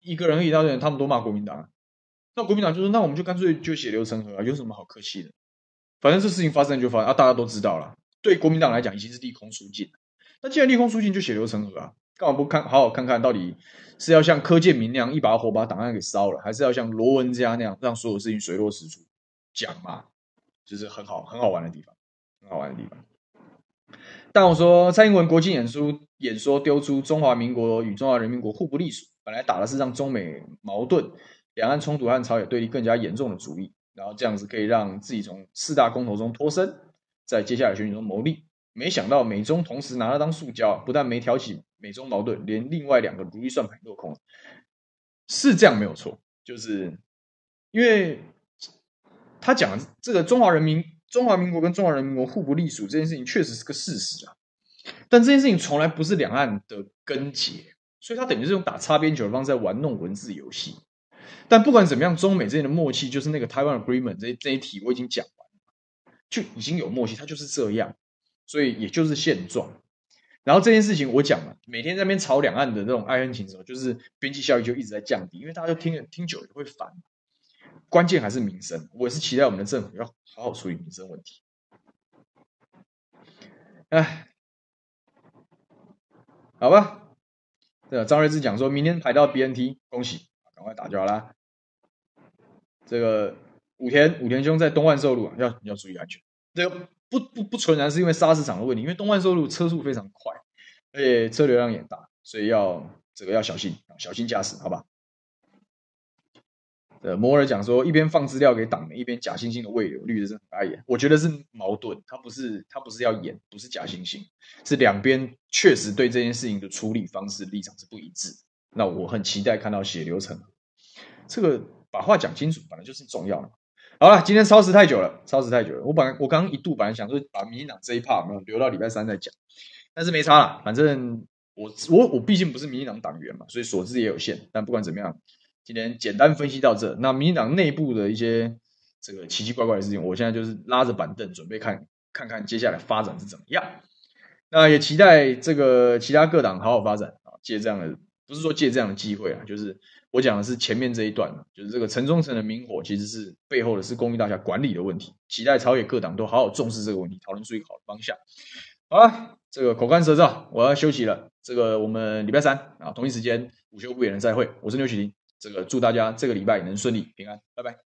一个人和一大堆人，他们都骂国民党，那国民党就说，那我们就干脆就血流成河，有什么好客气的？反正这事情发生就发生啊，大家都知道了。对国民党来讲，已经是利空出尽。那既然利空出尽，就血流成河啊！干嘛不看好好看看到底是要像柯建铭那样一把火把档案给烧了，还是要像罗文家那样让所有事情水落石出？讲嘛，就是很好很好玩的地方，很好玩的地方。但我说，蔡英文国庆演说演说丢出中华民国与中华人民国互不隶属，本来打的是让中美矛盾、两岸冲突和朝野对立更加严重的主意，然后这样子可以让自己从四大公投中脱身。在接下来选举中谋利，没想到美中同时拿它当塑胶，不但没挑起美中矛盾，连另外两个如意算盘落空了。是这样没有错，就是因为他讲这个中华人民、中华民国跟中华人民国互不隶属这件事情确实是个事实啊，但这件事情从来不是两岸的根结，所以他等于是用打擦边球的方式在玩弄文字游戏。但不管怎么样，中美之间的默契就是那个台湾 Agreement 这这一题我已经讲完。就已经有默契，它就是这样，所以也就是现状。然后这件事情我讲了，每天在那边吵两岸的那种爱恨情仇，就是边际效益就一直在降低，因为大家都听听久了会烦。关键还是民生，我是期待我们的政府要好好处理民生问题。哎，好吧，这个张瑞智讲说明天排到 BNT，恭喜，赶快打就好啦。这个。武田武田兄在东万寿路要要注意安全。这个不不不纯然是因为砂石场的问题，因为东万寿路车速非常快，而且车流量也大，所以要这个要小心，小心驾驶，好吧？呃，摩尔讲说一边放资料给党媒，一边假惺惺的慰留，绿的是很碍眼。我觉得是矛盾，他不是他不是要演，不是假惺惺，是两边确实对这件事情的处理方式立场是不一致。那我很期待看到血流成，这个把话讲清楚，本来就是重要的。好了，今天超时太久了，超时太久了。我本来我刚一度本来想说把民进党这一 part 留到礼拜三再讲，但是没差了，反正我我我毕竟不是民进党党员嘛，所以所知也有限。但不管怎么样，今天简单分析到这。那民进党内部的一些这个奇奇怪怪的事情，我现在就是拉着板凳准备看看看接下来发展是怎么样。那也期待这个其他各党好好发展啊，借这样的不是说借这样的机会啊，就是。我讲的是前面这一段，就是这个城中城的明火，其实是背后的是公益大厦管理的问题。期待朝野各党都好好重视这个问题，讨论出一个好的方向。好了，这个口干舌燥，我要休息了。这个我们礼拜三啊，同一时间午休不远的再会。我是刘启林，这个祝大家这个礼拜能顺利平安，拜拜。